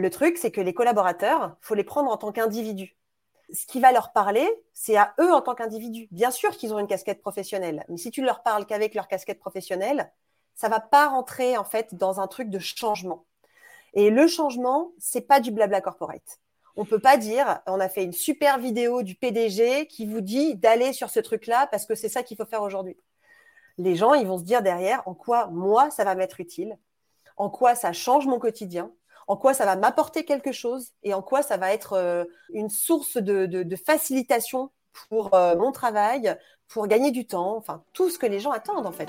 Le truc, c'est que les collaborateurs, faut les prendre en tant qu'individus. Ce qui va leur parler, c'est à eux en tant qu'individus. Bien sûr qu'ils ont une casquette professionnelle, mais si tu ne leur parles qu'avec leur casquette professionnelle, ça va pas rentrer en fait dans un truc de changement. Et le changement, c'est pas du blabla corporate. On peut pas dire, on a fait une super vidéo du PDG qui vous dit d'aller sur ce truc-là parce que c'est ça qu'il faut faire aujourd'hui. Les gens, ils vont se dire derrière en quoi moi ça va m'être utile, en quoi ça change mon quotidien, en quoi ça va m'apporter quelque chose et en quoi ça va être euh, une source de, facilitation pour euh, mon travail, pour gagner du temps, enfin tout ce que les gens attendent en fait.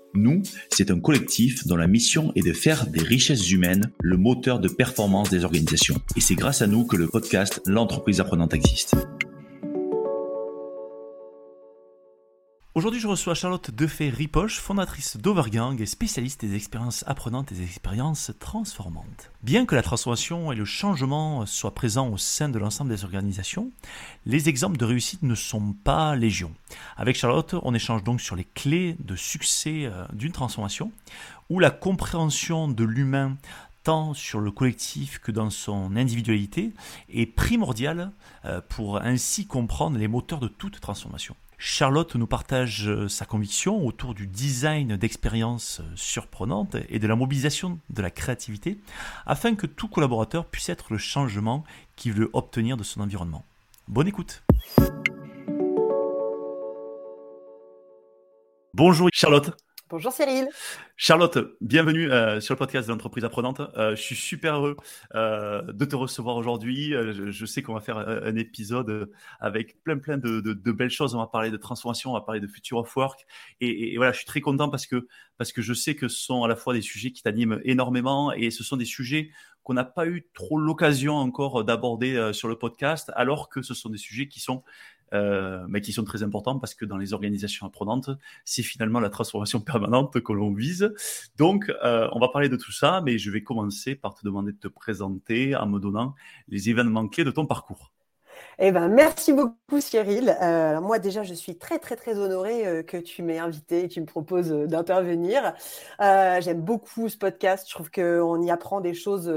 Nous, c'est un collectif dont la mission est de faire des richesses humaines le moteur de performance des organisations. Et c'est grâce à nous que le podcast L'entreprise apprenante existe. Aujourd'hui, je reçois Charlotte Defay-Ripoche, fondatrice d'Overgang et spécialiste des expériences apprenantes et des expériences transformantes. Bien que la transformation et le changement soient présents au sein de l'ensemble des organisations, les exemples de réussite ne sont pas légion. Avec Charlotte, on échange donc sur les clés de succès euh, d'une transformation, où la compréhension de l'humain tant sur le collectif que dans son individualité est primordiale euh, pour ainsi comprendre les moteurs de toute transformation. Charlotte nous partage euh, sa conviction autour du design d'expériences euh, surprenantes et de la mobilisation de la créativité afin que tout collaborateur puisse être le changement qu'il veut obtenir de son environnement. Bonne écoute. Bonjour Charlotte. Bonjour Cyril. Charlotte, bienvenue euh, sur le podcast de l'entreprise apprenante. Euh, je suis super heureux euh, de te recevoir aujourd'hui. Je, sais qu'on va faire un, épisode avec plein plein de, belles choses. On va parler de transformation, on va parler de future of work. Et, voilà, je suis très content parce que parce que je sais que ce sont à la fois des sujets qui t'animent énormément et ce sont des sujets qu'on n'a pas eu trop l'occasion encore d'aborder sur le podcast, alors que ce sont des sujets qui sont euh, mais qui sont très importants parce que dans les organisations apprenantes, c'est finalement la transformation permanente que l'on vise. Donc, euh, on va parler de tout ça, mais je vais commencer par te demander de te présenter en me donnant les événements clés de ton parcours. Eh ben, merci beaucoup Cyril. Euh, moi déjà, je suis très très très honorée que tu m'aies invité et que tu me proposes d'intervenir. J'aime beaucoup ce podcast. Je trouve qu'on y apprend des choses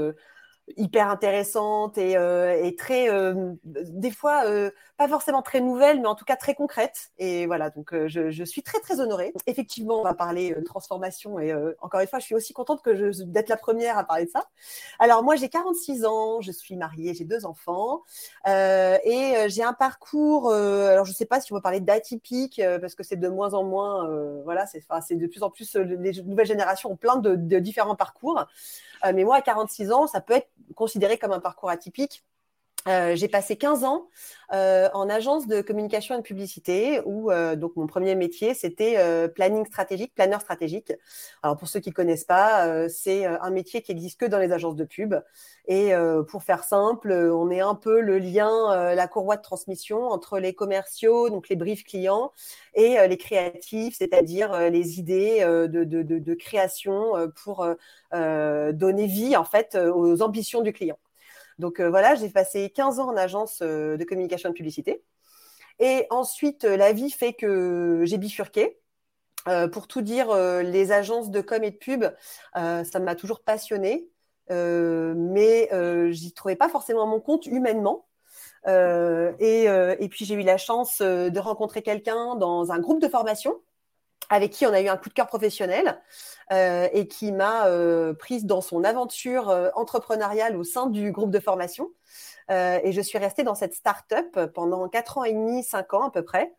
hyper intéressante et, euh, et très euh, des fois euh, pas forcément très nouvelle mais en tout cas très concrète. Et voilà donc je, je, suis très très honorée. Effectivement on va parler transformation et encore une fois je suis aussi contente que je d'être la première à parler de ça. Alors moi j'ai 46 ans je suis mariée j'ai deux enfants et j'ai un parcours alors je sais pas si on va parler d'atypique parce que c'est de moins en moins voilà c'est c'est de plus en plus les nouvelles générations ont plein de, de différents parcours. Mais moi à 46 ans ça peut être considéré comme un parcours atypique. Euh, j'ai passé 15 ans euh, en agence de communication et de publicité où euh, donc mon premier métier c'était planning stratégique, planeur stratégique. Alors pour ceux qui connaissent pas, c'est un métier qui existe que dans les agences de pub. Et pour faire simple, on est un peu le lien, la courroie de transmission entre les commerciaux, donc les briefs clients, et les créatifs, c'est-à-dire les idées de, de, de, de, création pour donner vie en fait aux ambitions du client. Donc euh, voilà, j'ai passé 15 ans en agence euh, de communication de publicité. Et ensuite, euh, la vie fait que j'ai bifurqué. pour tout dire, les agences de com et de pub, ça m'a toujours passionné, mais j'y trouvais pas forcément mon compte humainement. Et, puis j'ai eu la chance de rencontrer quelqu'un dans un groupe de formation avec qui on a eu un coup de cœur professionnel euh, et qui m'a euh, prise dans son aventure euh, entrepreneuriale au sein du groupe de formation. et je suis restée dans cette start-up pendant quatre ans et demi, cinq ans à peu près.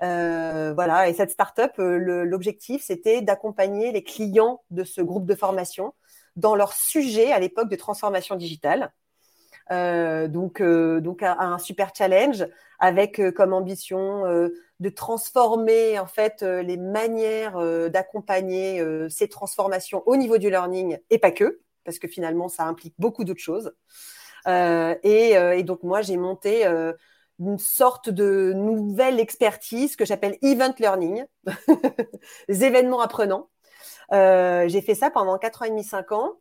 voilà, et cette start-up, l'objectif, c'était d'accompagner les clients de ce groupe de formation dans leur sujet à l'époque de transformation digitale. donc, donc un, super challenge avec comme ambition de transformer en fait les manières d'accompagner ces transformations au niveau du learning et pas que, parce que finalement ça implique beaucoup d'autres choses. Et, et, donc moi j'ai monté une sorte de nouvelle expertise que j'appelle event learning, les événements apprenants. Euh, j'ai fait ça pendant 4 ans et demi, 5 ans.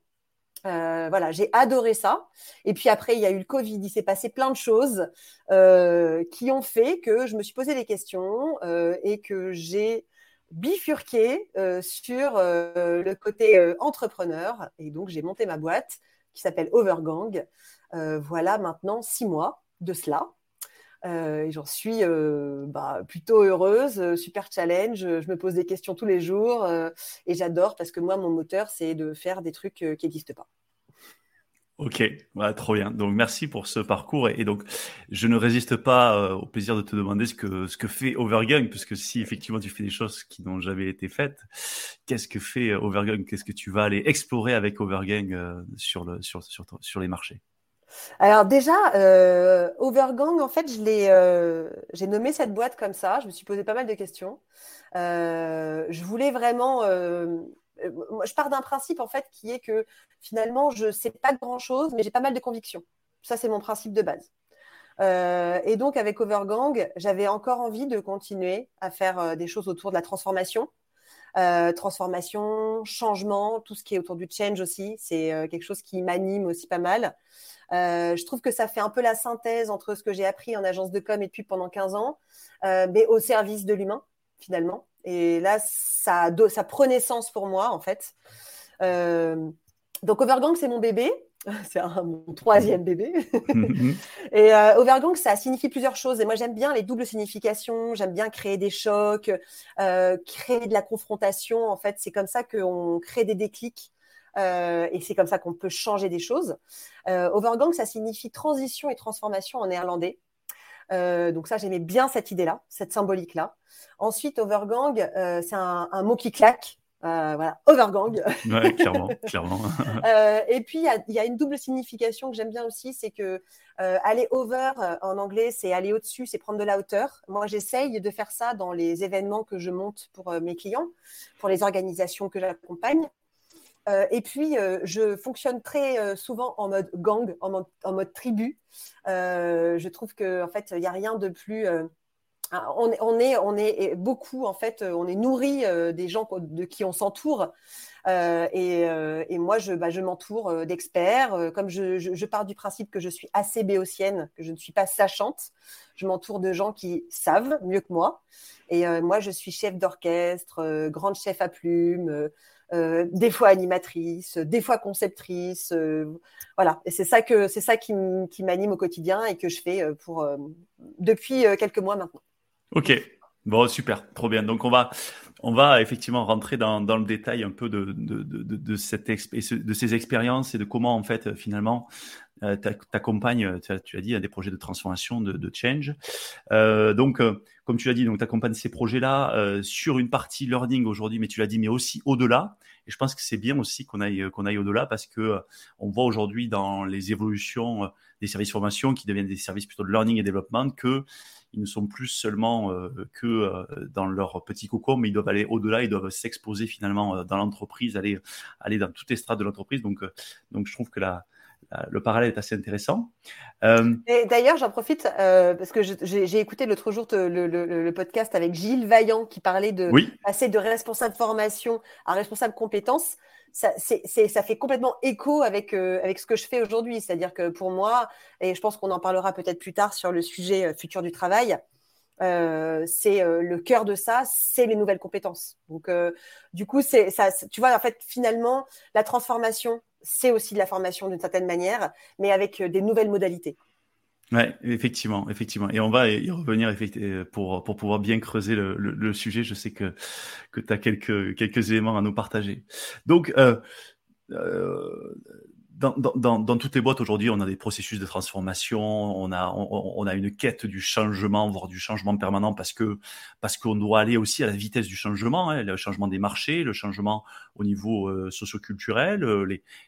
Euh, voilà, j'ai adoré ça. Et puis après, il y a eu le Covid, il s'est passé plein de choses euh, qui ont fait que je me suis posé des questions et que j'ai bifurqué sur le côté entrepreneur. Et donc, j'ai monté ma boîte qui s'appelle Overgang. voilà maintenant six mois de cela. Euh, j'en suis euh, bah, plutôt heureuse, euh, super challenge. Je me pose des questions tous les jours et j'adore parce que moi, mon moteur, c'est de faire des trucs qui n'existent pas. Ok, voilà, trop bien. Donc merci pour ce parcours et, donc je ne résiste pas au plaisir de te demander ce que ce que fait Overgang, puisque si effectivement tu fais des choses qui n'ont jamais été faites, qu'est-ce que fait Overgang Qu'est-ce que tu vas aller explorer avec Overgang sur le sur, sur, sur les marchés? Alors déjà, euh, Overgang, en fait, euh, j'ai nommé cette boîte comme ça. Je me suis posé pas mal de questions. Euh, je voulais vraiment. je pars d'un principe en fait qui est que finalement, je ne sais pas grand-chose, mais j'ai pas mal de convictions. Ça, c'est mon principe de base. et donc, avec Overgang, j'avais encore envie de continuer à faire des choses autour de la transformation. Transformation, changement, tout ce qui est autour du change aussi, c'est quelque chose qui m'anime aussi pas mal. Euh, je trouve que ça fait un peu la synthèse entre ce que j'ai appris en agence de com et depuis pendant 15 ans, euh, mais au service de l'humain, finalement. Et là, ça, ça prenait sens pour moi, en fait. Euh, donc, Overgang, c'est mon bébé. C'est mon troisième bébé. et Overgang, ça signifie plusieurs choses. Et moi, j'aime bien les doubles significations. J'aime bien créer des chocs, créer de la confrontation. En fait, c'est comme ça qu'on crée des déclics. Euh, et c'est comme ça qu'on peut changer des choses. Euh, overgang, ça signifie transition et transformation en néerlandais. Euh, donc ça, j'aimais bien cette idée-là, cette symbolique-là. Ensuite, overgang, c'est un, mot qui claque. Voilà, overgang. Ouais, clairement, clairement. et puis, il y, a une double signification que j'aime bien aussi, c'est que aller over en anglais, c'est aller au-dessus, c'est prendre de la hauteur. Moi, j'essaye de faire ça dans les événements que je monte pour mes clients, pour les organisations que j'accompagne. Euh, et puis, euh, je fonctionne très euh, souvent en mode gang, en mode, tribu. je trouve qu'en en fait, il n'y a rien de plus. Ah, on, est, on, est, beaucoup, en fait, on est nourri des gens de qui on s'entoure. Et, moi, je, bah, m'entoure d'experts. comme je, pars du principe que je suis assez béotienne, que je ne suis pas sachante, je m'entoure de gens qui savent mieux que moi. Et moi, je suis chef d'orchestre, grande chef à plumes. Euh, des fois animatrice, des fois conceptrice. Euh, voilà, et c'est ça que c'est ça qui m'anime au quotidien et que je fais euh, pour depuis quelques mois maintenant. Ok, bon super, trop bien. Donc on va on va effectivement rentrer dans, dans le détail un peu de, de, de, de, cette de ces expériences et de comment en fait finalement euh, t'accompagnes, tu, tu as dit, à des projets de transformation, de, de change. Euh, donc, euh, comme tu l'as dit, donc tu accompagnes ces projets-là euh, sur une partie learning aujourd'hui, mais tu l'as dit, mais aussi au-delà. Et je pense que c'est bien aussi qu'on aille qu'on aille au-delà parce que on voit aujourd'hui dans les évolutions des services formation qui deviennent des services plutôt de learning et développement que ils ne sont plus seulement que dans leur petit cocon, mais ils doivent aller au-delà, ils doivent s'exposer finalement dans l'entreprise, aller aller dans toutes les strates de l'entreprise. Donc donc je trouve que la le parallèle est assez intéressant. Euh, d'ailleurs, j'en profite euh, parce que j'ai écouté l'autre jour le, podcast avec Gilles Vaillant qui parlait de passer de responsable formation à responsable compétences. Ça, ça fait complètement écho avec, euh, avec ce que je fais aujourd'hui. C'est-à-dire que pour moi, et je pense qu'on en parlera peut-être plus tard sur le sujet futur du travail, c'est le cœur de ça, c'est les nouvelles compétences. Donc, du coup, c'est ça. Tu vois, en fait, finalement, la transformation, c'est aussi de la formation d'une certaine manière, mais avec euh, des nouvelles modalités. Oui, effectivement, effectivement. Et on va y revenir euh, pour, pour pouvoir bien creuser le, sujet. Je sais que, que tu as quelques, quelques éléments à nous partager. Donc, euh, dans, toutes les boîtes aujourd'hui, on a des processus de transformation, on a, une quête du changement, voire du changement permanent, parce qu'on doit aller aussi à la vitesse du changement, hein, le changement des marchés, le changement au niveau euh, socioculturel, euh,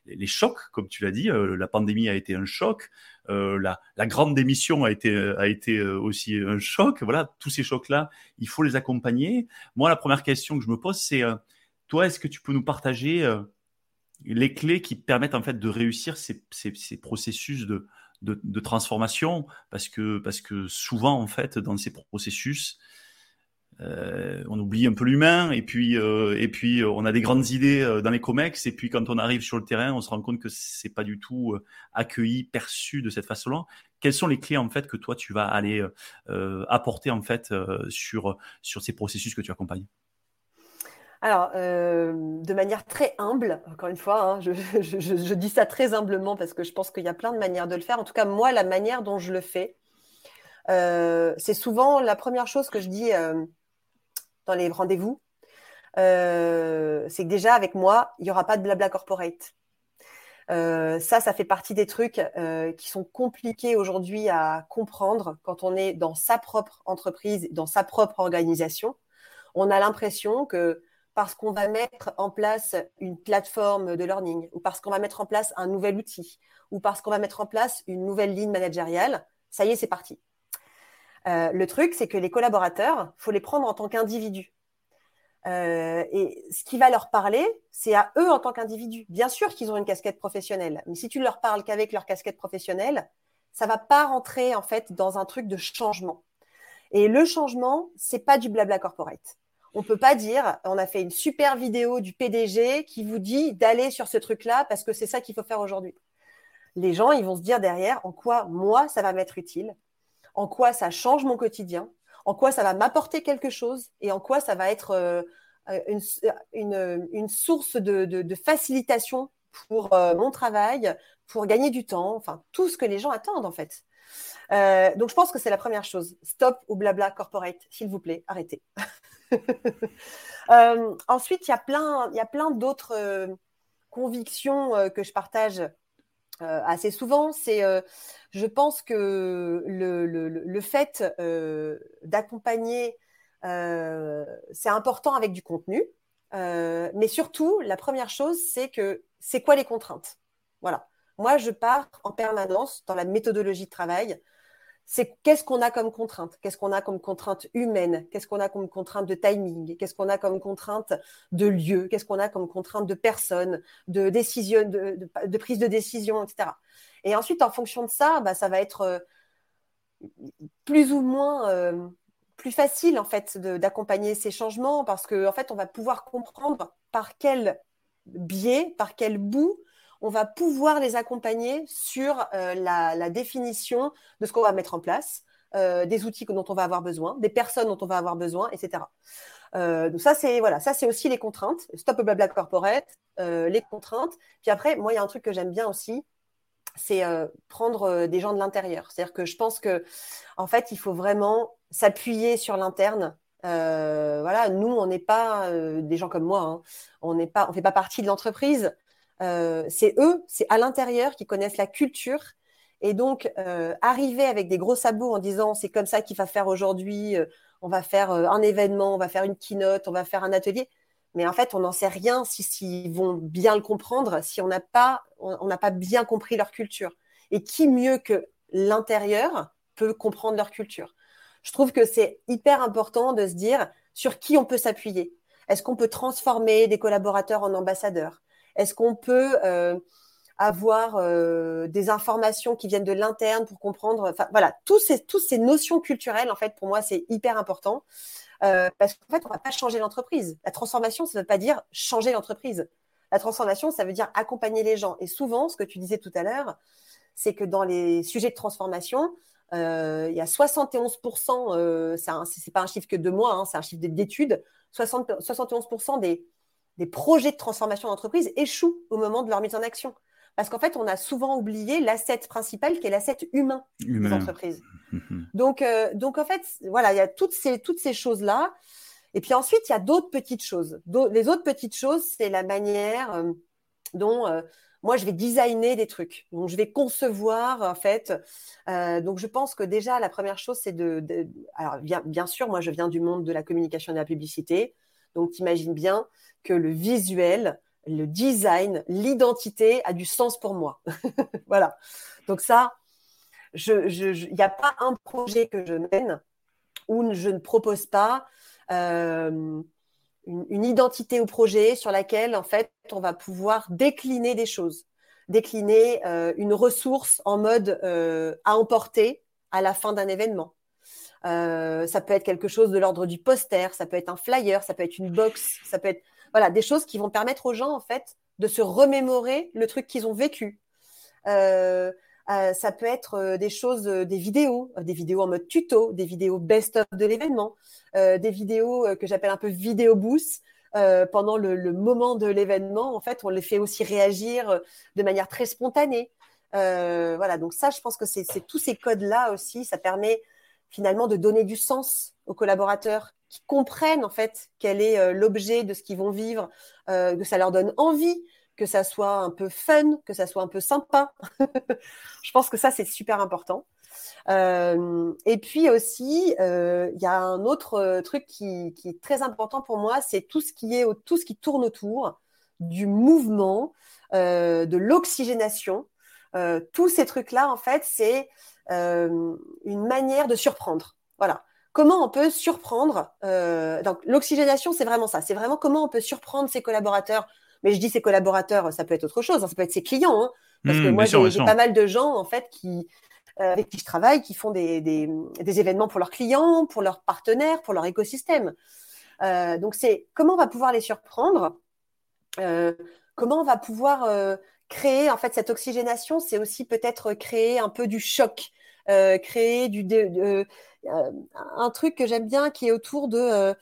les, chocs, comme tu l'as dit, euh, la pandémie a été un choc, la, la, grande démission a été aussi un choc. Voilà, tous ces chocs-là, il faut les accompagner. Moi, la première question que je me pose, c'est toi, est-ce que tu peux nous partager les clés qui permettent en fait de réussir ces, processus de, transformation parce que, parce que souvent en fait dans ces processus euh, on oublie un peu l'humain et puis euh, et puis on a des grandes idées euh, dans les comex et puis quand on arrive sur le terrain on se rend compte que c'est pas du tout accueilli perçu de cette façon-là. Quelles sont les clés en fait que toi tu vas aller apporter en fait sur sur ces processus que tu accompagnes? Alors, euh, de manière très humble, encore une fois, hein, je, dis ça très humblement parce que je pense qu'il y a plein de manières de le faire. En tout cas, moi, la manière dont je le fais, euh, c'est souvent la première chose que je dis euh, dans les rendez-vous. c'est que déjà, avec moi, il n'y aura pas de blabla corporate. ça, ça fait partie des trucs qui sont compliqués aujourd'hui à comprendre quand on est dans sa propre entreprise, dans sa propre organisation. On a l'impression que parce qu'on va mettre en place une plateforme de learning, ou parce qu'on va mettre en place un nouvel outil, ou parce qu'on va mettre en place une nouvelle ligne managériale, ça y est, c'est parti. Euh, le truc, c'est que les collaborateurs, faut les prendre en tant qu'individus. Euh, et ce qui va leur parler, c'est à eux en tant qu'individus. Bien sûr qu'ils ont une casquette professionnelle, mais si tu leur parles qu'avec leur casquette professionnelle, ça va pas rentrer en fait dans un truc de changement. Et le changement, c'est pas du blabla corporate. On peut pas dire, on a fait une super vidéo du PDG qui vous dit d'aller sur ce truc-là parce que c'est ça qu'il faut faire aujourd'hui. Les gens, ils vont se dire derrière en quoi moi ça va m'être utile, en quoi ça change mon quotidien, en quoi ça va m'apporter quelque chose? Et en quoi ça va être euh, une, source de, facilitation pour euh, mon travail, pour gagner du temps, enfin tout ce que les gens attendent en fait. Euh, donc je pense que c'est la première chose. Stop au blabla corporate, s'il vous plaît, arrêtez. Euh, ensuite, il y a plein, d'autres euh, convictions euh, que je partage assez souvent. C'est, je pense que le, le, le fait d'accompagner, c'est important avec du contenu. mais surtout, la première chose, c'est que c'est quoi les contraintes? Voilà. Moi, je pars en permanence dans la méthodologie de travail c'est qu'est-ce qu'on a comme contrainte? Qu'est-ce qu'on a comme contrainte humaine? Qu'est-ce qu'on a comme contrainte de timing? Qu'est-ce qu'on a comme contrainte de lieu? Qu'est-ce qu'on a comme contrainte de personne, de décision, de, prise de décision, etc. Et ensuite, en fonction de ça, bah, ça va être euh, plus ou moins euh, plus facile en fait d'accompagner ces changements parce qu'en en fait, on va pouvoir comprendre par quel biais, par quel bout on va pouvoir les accompagner sur euh, la, définition de ce qu'on va mettre en place, euh, des outils dont on va avoir besoin, des personnes dont on va avoir besoin, etc. Euh, donc ça c'est voilà, ça c'est aussi les contraintes. Stop blabla corporate, les contraintes. Puis après, moi il y a un truc que j'aime bien aussi, c'est prendre des gens de l'intérieur. C'est-à-dire que je pense que en fait il faut vraiment s'appuyer sur l'interne. voilà, nous on n'est pas des gens comme moi, hein. on n'est pas, on fait pas partie de l'entreprise. Euh, c'est eux, c'est à l'intérieur qui connaissent la culture. Et donc, euh, arriver avec des gros sabots en disant c'est comme ça qu'il va faire aujourd'hui, euh, on va faire un événement, on va faire une keynote, on va faire un atelier. Mais en fait, on n'en sait rien s'ils si, vont bien le comprendre, si on n'a pas, on n'a pas bien compris leur culture. Et qui mieux que l'intérieur peut comprendre leur culture? Je trouve que c'est hyper important de se dire sur qui on peut s'appuyer? Est-ce qu'on peut transformer des collaborateurs en ambassadeurs? Est-ce qu'on peut euh, avoir euh, des informations qui viennent de l'interne pour comprendre voilà, tous ces, toutes ces notions culturelles, en fait, pour moi, c'est hyper important. Euh, parce qu'en fait, on ne va pas changer l'entreprise. La transformation, ça ne veut pas dire changer l'entreprise. La transformation, ça veut dire accompagner les gens. Et souvent, ce que tu disais tout à l'heure, c'est que dans les sujets de transformation, il y a 71%, euh, ce n'est pas un chiffre que de moi, hein, c'est un chiffre d'études, 71% des, des projets de transformation d'entreprise échouent au moment de leur mise en action. Parce qu'en fait, on a souvent oublié l'asset principal qui est l'asset humain, des entreprises. donc, euh, donc, en fait, voilà, il y a toutes ces, toutes ces choses-là. Et puis ensuite, il y a d'autres petites choses. Les autres petites choses, c'est la manière euh, dont euh, moi, je vais designer des trucs. Donc, je vais concevoir, en fait. Euh, donc, je pense que déjà, la première chose, c'est de, Alors, bien, bien, sûr, moi, je viens du monde de la communication et de la publicité. Donc, tu imagines bien que le visuel, le design, l'identité a du sens pour moi. voilà. Donc, ça, il n'y a pas un projet que je mène où je ne propose pas euh, une, identité au projet sur laquelle, en fait, on va pouvoir décliner des choses, décliner euh, une ressource en mode euh, à emporter à la fin d'un événement. Ça peut être quelque chose de l'ordre du poster, ça peut être un flyer, ça peut être une box, ça peut être voilà des choses qui vont permettre aux gens en fait de se remémorer le truc qu'ils ont vécu. Euh, ça peut être euh, des choses, euh, des vidéos, des vidéos en mode tuto, des vidéos best-of de l'événement, des vidéos que j'appelle un peu vidéo boost. pendant le, moment de l'événement, en fait, on les fait aussi réagir de manière très spontanée. voilà, donc ça, je pense que c'est tous ces codes-là aussi, ça permet finalement de donner du sens aux collaborateurs qui comprennent en fait quel est l'objet de ce qu'ils vont vivre, que ça leur donne envie que ça soit un peu fun, que ça soit un peu sympa. je pense que ça, c'est super important. Euh, et puis aussi, euh, il y a un autre euh, truc qui, est très important pour moi, c'est tout ce qui est tout ce qui tourne autour du mouvement, de l'oxygénation. tous ces trucs-là, en fait, c'est une manière de surprendre. Voilà. Comment on peut surprendre Donc, l'oxygénation, c'est vraiment ça. C'est vraiment comment on peut surprendre ses collaborateurs mais je dis ses collaborateurs, ça peut être autre chose, hein, ça peut être ses clients. Hein, parce que mmh, moi, j'ai pas mal de gens, en fait, qui, euh, avec qui je travaille, qui font des, des, des, événements pour leurs clients, pour leurs partenaires, pour leur écosystème. Euh, donc, c'est comment on va pouvoir les surprendre, euh, comment on va pouvoir euh, créer, en fait, cette oxygénation, c'est aussi peut-être créer un peu du choc, euh, créer du, de, un truc que j'aime bien qui est autour de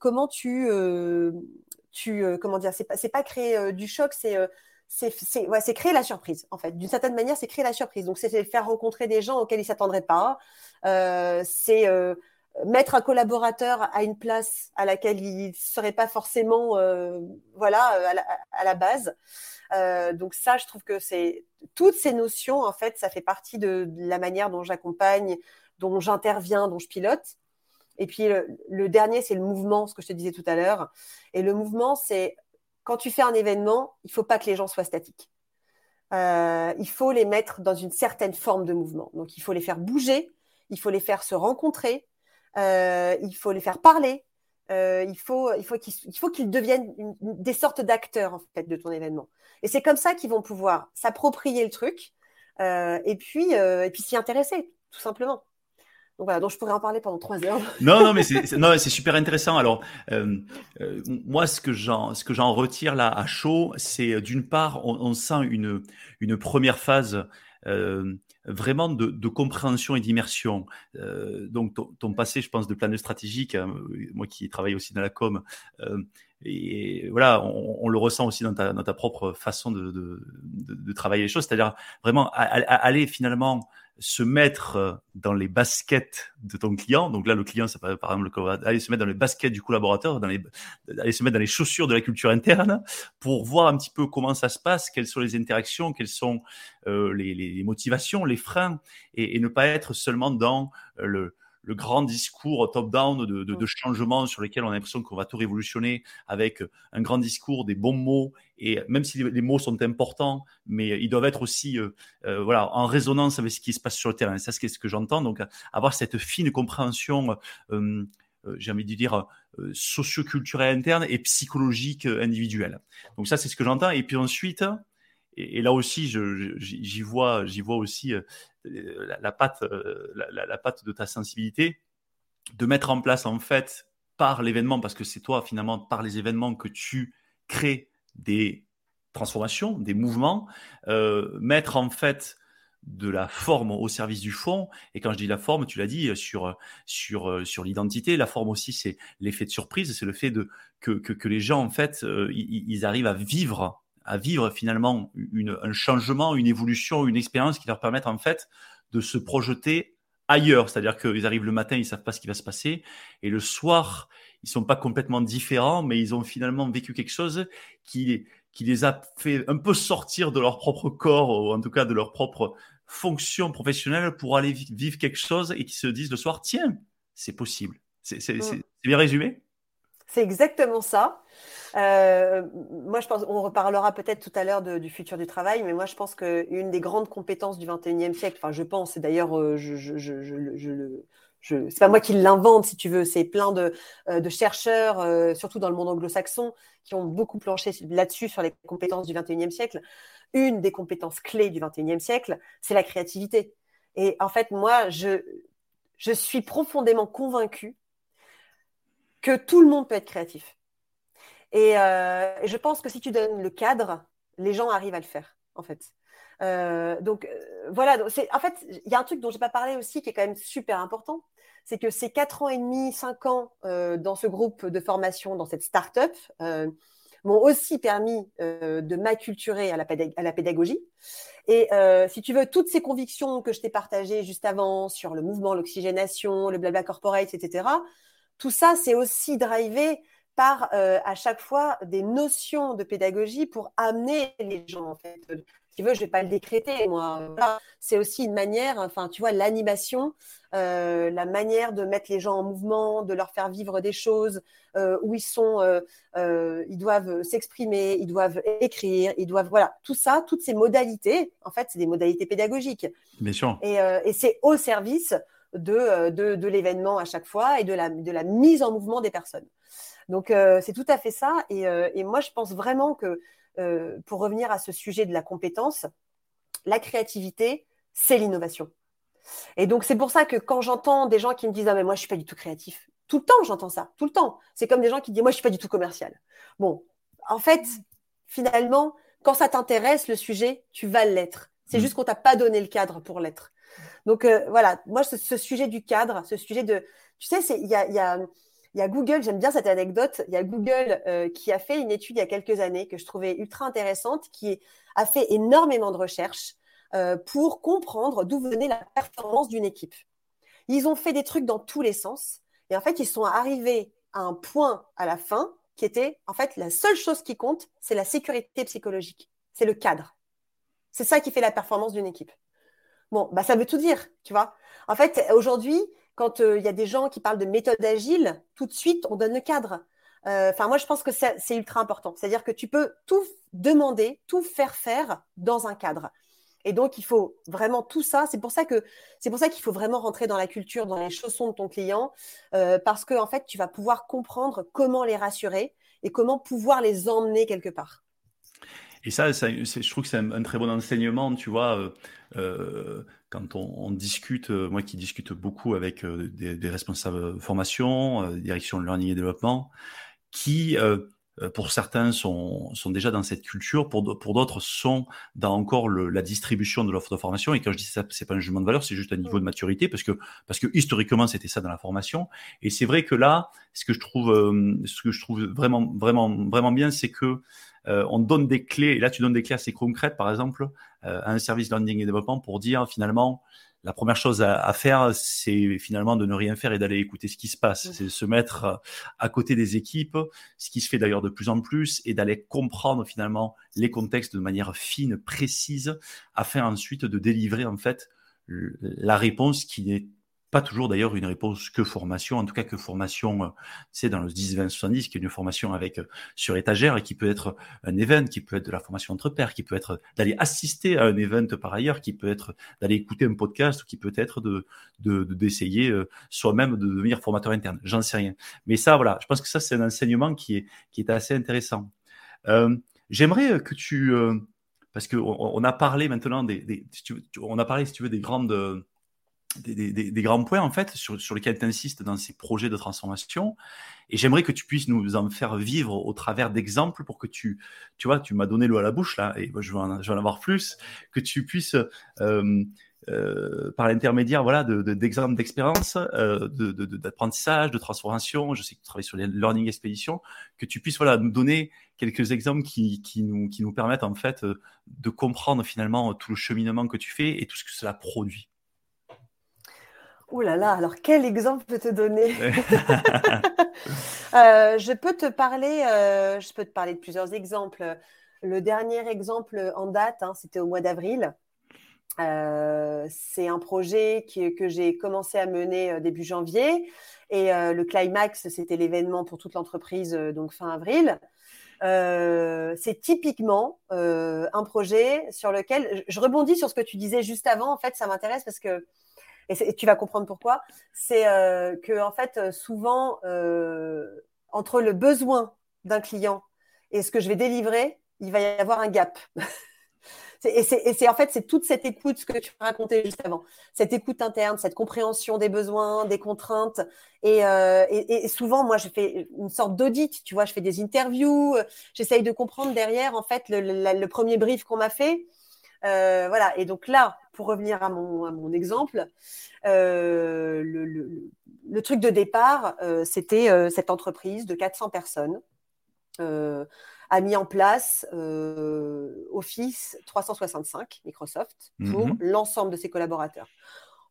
comment tu tu euh, comment dire, c'est pas, pas créer euh, du choc, c'est euh, c'est ouais, créer la surprise, en fait. D'une certaine manière, c'est créer la surprise. Donc, c'est faire rencontrer des gens auxquels ils s'attendraient pas. c'est mettre un collaborateur à une place à laquelle il ne serait pas forcément voilà, à la, base. donc, ça, je trouve que c'est toutes ces notions, en fait, ça fait partie de la manière dont j'accompagne, dont j'interviens, dont je pilote. Et puis le, dernier, c'est le mouvement, ce que je te disais tout à l'heure. Et le mouvement, c'est quand tu fais un événement, il faut pas que les gens soient statiques. Euh, il faut les mettre dans une certaine forme de mouvement. Donc il faut les faire bouger, il faut les faire se rencontrer, euh, il faut les faire parler. Euh, il faut, il faut qu'ils, qu'ils deviennent des sortes d'acteurs en fait de ton événement. Et c'est comme ça qu'ils vont pouvoir s'approprier le truc et puis, et puis s'y intéresser, tout simplement. Donc voilà, donc je pourrais en parler pendant trois heures. non, non, mais c'est super intéressant. Alors euh, euh, moi, ce que j'en ce que j'en retire là à chaud, c'est euh, d'une part, on, on, sent une une première phase. Euh, vraiment de, de, compréhension et d'immersion. Euh, donc ton, ton, passé, je pense, de plan stratégique, hein, moi qui travaille aussi dans la com, euh, et voilà, on, on, le ressent aussi dans ta, dans ta propre façon de, de, de travailler les choses, c'est-à-dire vraiment aller finalement se mettre euh, dans les baskets de ton client. Donc là, le client, c'est par exemple aller se mettre dans les baskets du collaborateur, dans les, aller se mettre dans les chaussures de la culture interne pour voir un petit peu comment ça se passe, quelles sont les interactions, quelles sont euh, les, les, motivations, les freins, et, et, ne pas être seulement dans euh, le, le grand discours top-down de, de, de, changement sur lesquels on a l'impression qu'on va tout révolutionner avec un grand discours, des bons mots, et même si les, mots sont importants, mais ils doivent être aussi euh, euh, voilà, en résonance avec ce qui se passe sur le terrain. Ça, c'est ce que j'entends. Donc, avoir cette fine compréhension, euh, euh j'ai envie de dire, socio-culturelle interne et psychologique individuelle. Donc ça, c'est ce que j'entends. Et puis ensuite, et, là aussi, j'y vois, j'y vois aussi la, la, patte, la, la, patte de ta sensibilité, de mettre en place en fait par l'événement, parce que c'est toi finalement par les événements que tu crées des transformations, des mouvements, euh, mettre en fait de la forme au service du fond. Et quand je dis la forme, tu l'as dit sur sur sur l'identité. La forme aussi, c'est l'effet de surprise, c'est le fait que, que, les gens en fait euh, ils, arrivent à vivre à vivre finalement une, un changement, une évolution, une expérience qui leur permettent en fait de se projeter ailleurs. C'est-à-dire qu'ils arrivent le matin, ils savent pas ce qui va se passer, et le soir, ils sont pas complètement différents, mais ils ont finalement vécu quelque chose qui qui les a fait un peu sortir de leur propre corps, ou en tout cas de leur propre fonction professionnelle pour aller vivre quelque chose et qui se disent le soir, tiens, c'est possible. C'est mm. bien résumé? C'est exactement ça. Euh, moi, je pense, on reparlera peut-être tout à l'heure du futur du travail, mais moi, je pense qu'une des grandes compétences du 21e siècle, enfin, je pense, et d'ailleurs, euh, je, je, je, je, c'est pas moi qui l'invente, si tu veux, c'est plein de, euh, de chercheurs, euh, surtout dans le monde anglo-saxon, qui ont beaucoup planché là-dessus sur les compétences du 21e siècle. Une des compétences clés du 21e siècle, c'est la créativité. Et en fait, moi, je, je suis profondément convaincue que tout le monde peut être créatif. Et, euh, et je pense que si tu donnes le cadre, les gens arrivent à le faire, en fait. Euh, donc euh, voilà, en fait, il y a un truc dont j'ai pas parlé aussi qui est quand même super important, c'est que ces quatre ans et demi, cinq ans dans ce groupe de formation, dans cette start-up, m'ont aussi permis de m'acculturer à à la pédagogie. Et si tu veux, toutes ces convictions que je t'ai partagées juste avant sur le mouvement, l'oxygénation, le blabla corporate, etc., tout ça, c'est aussi drivé par à chaque fois des notions de pédagogie pour amener les gens en fait tu veux, je vais pas le décréter, moi. C'est aussi une manière, enfin, tu vois, l'animation, euh, la manière de mettre les gens en mouvement, de leur faire vivre des choses euh, où ils sont, euh, ils doivent s'exprimer, ils doivent écrire, ils doivent, voilà, tout ça, toutes ces modalités, en fait, c'est des modalités pédagogiques. Bien sûr. Et, et c'est au service de, de, de l'événement à chaque fois et de la, de la mise en mouvement des personnes. Donc, c'est tout à fait ça. Et, et moi, je pense vraiment que euh, pour revenir à ce sujet de la compétence, la créativité, c'est l'innovation. Et donc, c'est pour ça que quand j'entends des gens qui me disent Ah, mais moi, je suis pas du tout créatif, tout le temps, j'entends ça, tout le temps. C'est comme des gens qui disent Moi, je suis pas du tout commercial. Bon, en fait, finalement, quand ça t'intéresse, le sujet, tu vas l'être. C'est mmh. juste qu'on t'a pas donné le cadre pour l'être. Donc, euh, voilà, moi, ce, sujet du cadre, ce sujet de. Tu sais, il y a, y Google, j'aime bien cette anecdote, il y a Google euh, qui a fait une étude il y a quelques années que je trouvais ultra intéressante, qui a fait énormément de recherches euh, pour comprendre d'où venait la performance d'une équipe. Ils ont fait des trucs dans tous les sens et en fait, ils sont arrivés à un point à la fin qui était, en fait, la seule chose qui compte, c'est la sécurité psychologique, c'est le cadre. C'est ça qui fait la performance d'une équipe. Bon, bah ça veut tout dire, tu vois. En fait, aujourd'hui, quand euh, il y a des gens qui parlent de méthode agile, tout de suite, on donne le cadre. Euh, enfin, moi, je pense que c'est ultra important. C'est-à-dire que tu peux tout demander, tout faire faire dans un cadre. Et donc, il faut vraiment tout ça. C'est pour ça qu'il faut vraiment rentrer dans la culture, dans les chaussons de ton client, euh, parce que en fait, tu vas pouvoir comprendre comment les rassurer et comment pouvoir les emmener quelque part. Et ça, je trouve que c'est un, très bon enseignement, tu vois quand on, discute, euh, moi qui discute beaucoup avec euh, des, responsables formation, euh, direction de learning et développement, qui pour certains sont, déjà dans cette culture, pour, pour d'autres sont dans encore la distribution de l'offre de formation. Et quand je dis ça, c'est pas un jugement de valeur, c'est juste un niveau de maturité, parce que, parce que historiquement c'était ça dans la formation. Et c'est vrai que là, ce que je trouve, ce que je trouve vraiment, vraiment, vraiment bien, c'est que euh, on donne des clés, et là tu donnes des clés assez concrètes, par exemple, euh, à un service landing et développement pour dire finalement, la première chose à, faire, c'est finalement de ne rien faire et d'aller écouter ce qui se passe. C'est de se mettre euh, à côté des équipes, ce qui se fait d'ailleurs de plus en plus, et d'aller comprendre finalement les contextes de manière fine, précise, afin ensuite de délivrer en fait la réponse qui n'est pas toujours d'ailleurs une réponse que formation, en tout cas que formation, c'est euh, dans le 10, 20, 70, qui est une formation avec euh, sur étagère et qui peut être un event, qui peut être de la formation entre pairs, qui peut être d'aller assister à un event par ailleurs, qui peut être d'aller écouter un podcast, qui peut être de d'essayer de, soi-même de devenir formateur interne. J'en sais rien. Mais ça, voilà, je pense que ça c'est un enseignement qui est qui est assez intéressant. Euh, J'aimerais que tu parce que on, a parlé maintenant des on a parlé si tu veux des grandes des, grands points en fait sur, sur lesquels tu insistes dans ces projets de transformation. Et j'aimerais que tu puisses nous en faire vivre au travers d'exemples pour que tu tu vois tu m'as donné l'eau à la bouche là et je, vais en, je vais en avoir plus. Que tu puisses euh, euh, par l'intermédiaire voilà d'exemples d'expérience euh, d'apprentissage de, transformation je sais que tu travailles sur les learning expéditions que tu puisses voilà nous donner quelques exemples qui, qui, nous, qui nous permettent en fait de comprendre finalement tout le cheminement que tu fais et tout ce que cela produit Ouh là là, alors quel exemple peux te donner euh, Je peux te parler, euh, je peux te parler de plusieurs exemples. le dernier exemple en date, hein, c'était au mois d'avril. c'est un projet que j'ai commencé à mener début janvier et le climax, c'était l'événement pour toute l'entreprise donc fin avril. c'est typiquement un projet sur lequel je rebondis sur ce que tu disais juste avant. En fait, ça m'intéresse parce que et, tu vas comprendre pourquoi. C'est que en fait, souvent entre le besoin d'un client et ce que je vais délivrer, il va y avoir un gap. et c'est en fait c'est toute cette écoute que tu racontais juste avant, cette écoute interne, cette compréhension des besoins, des contraintes. Et, euh, souvent, moi, je fais une sorte d'audit. Tu vois, je fais des interviews, j'essaye de comprendre derrière en fait le, premier brief qu'on m'a fait. Euh, voilà. Et donc là, pour revenir à mon, à mon exemple, euh, le, le, truc de départ, euh, c'était euh, cette entreprise de 400 personnes a mis en place Office 365 Microsoft pour mhm. l'ensemble de ses collaborateurs.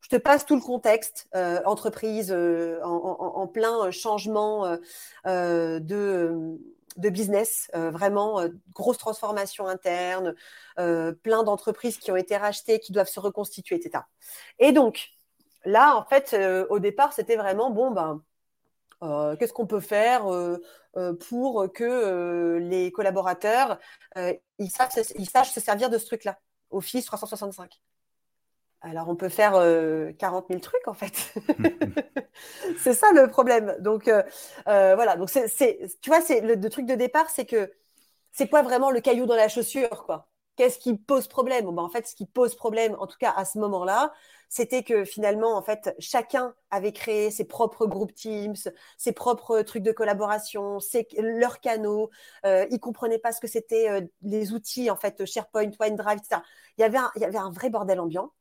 Je te passe tout le contexte, entreprise en, en, plein changement de, de, business, vraiment grosse transformation interne, plein d'entreprises qui ont été rachetées, qui doivent se reconstituer, etc. Et donc, là, en fait, euh, au départ, c'était vraiment bon, ben, euh, qu'est-ce qu'on peut faire euh, pour que les collaborateurs ils, sachent, se servir de ce truc-là, Office 365 alors, on peut faire 40 000 trucs, en fait. c'est ça le problème. Donc, voilà. Donc, c'est, tu vois, c'est le, le, truc de départ, c'est que c'est quoi vraiment le caillou dans la chaussure, quoi? Qu'est-ce qui pose problème? Bon, ben, En fait, ce qui pose problème, en tout cas à ce moment-là, c'était que finalement, en fait, chacun avait créé ses propres groupes Teams, ses propres trucs de collaboration, ses, leurs canaux. Euh, ils comprenaient pas ce que c'était euh, les outils, en fait, SharePoint, OneDrive, etc. Il y avait un, il y avait un vrai bordel ambiant.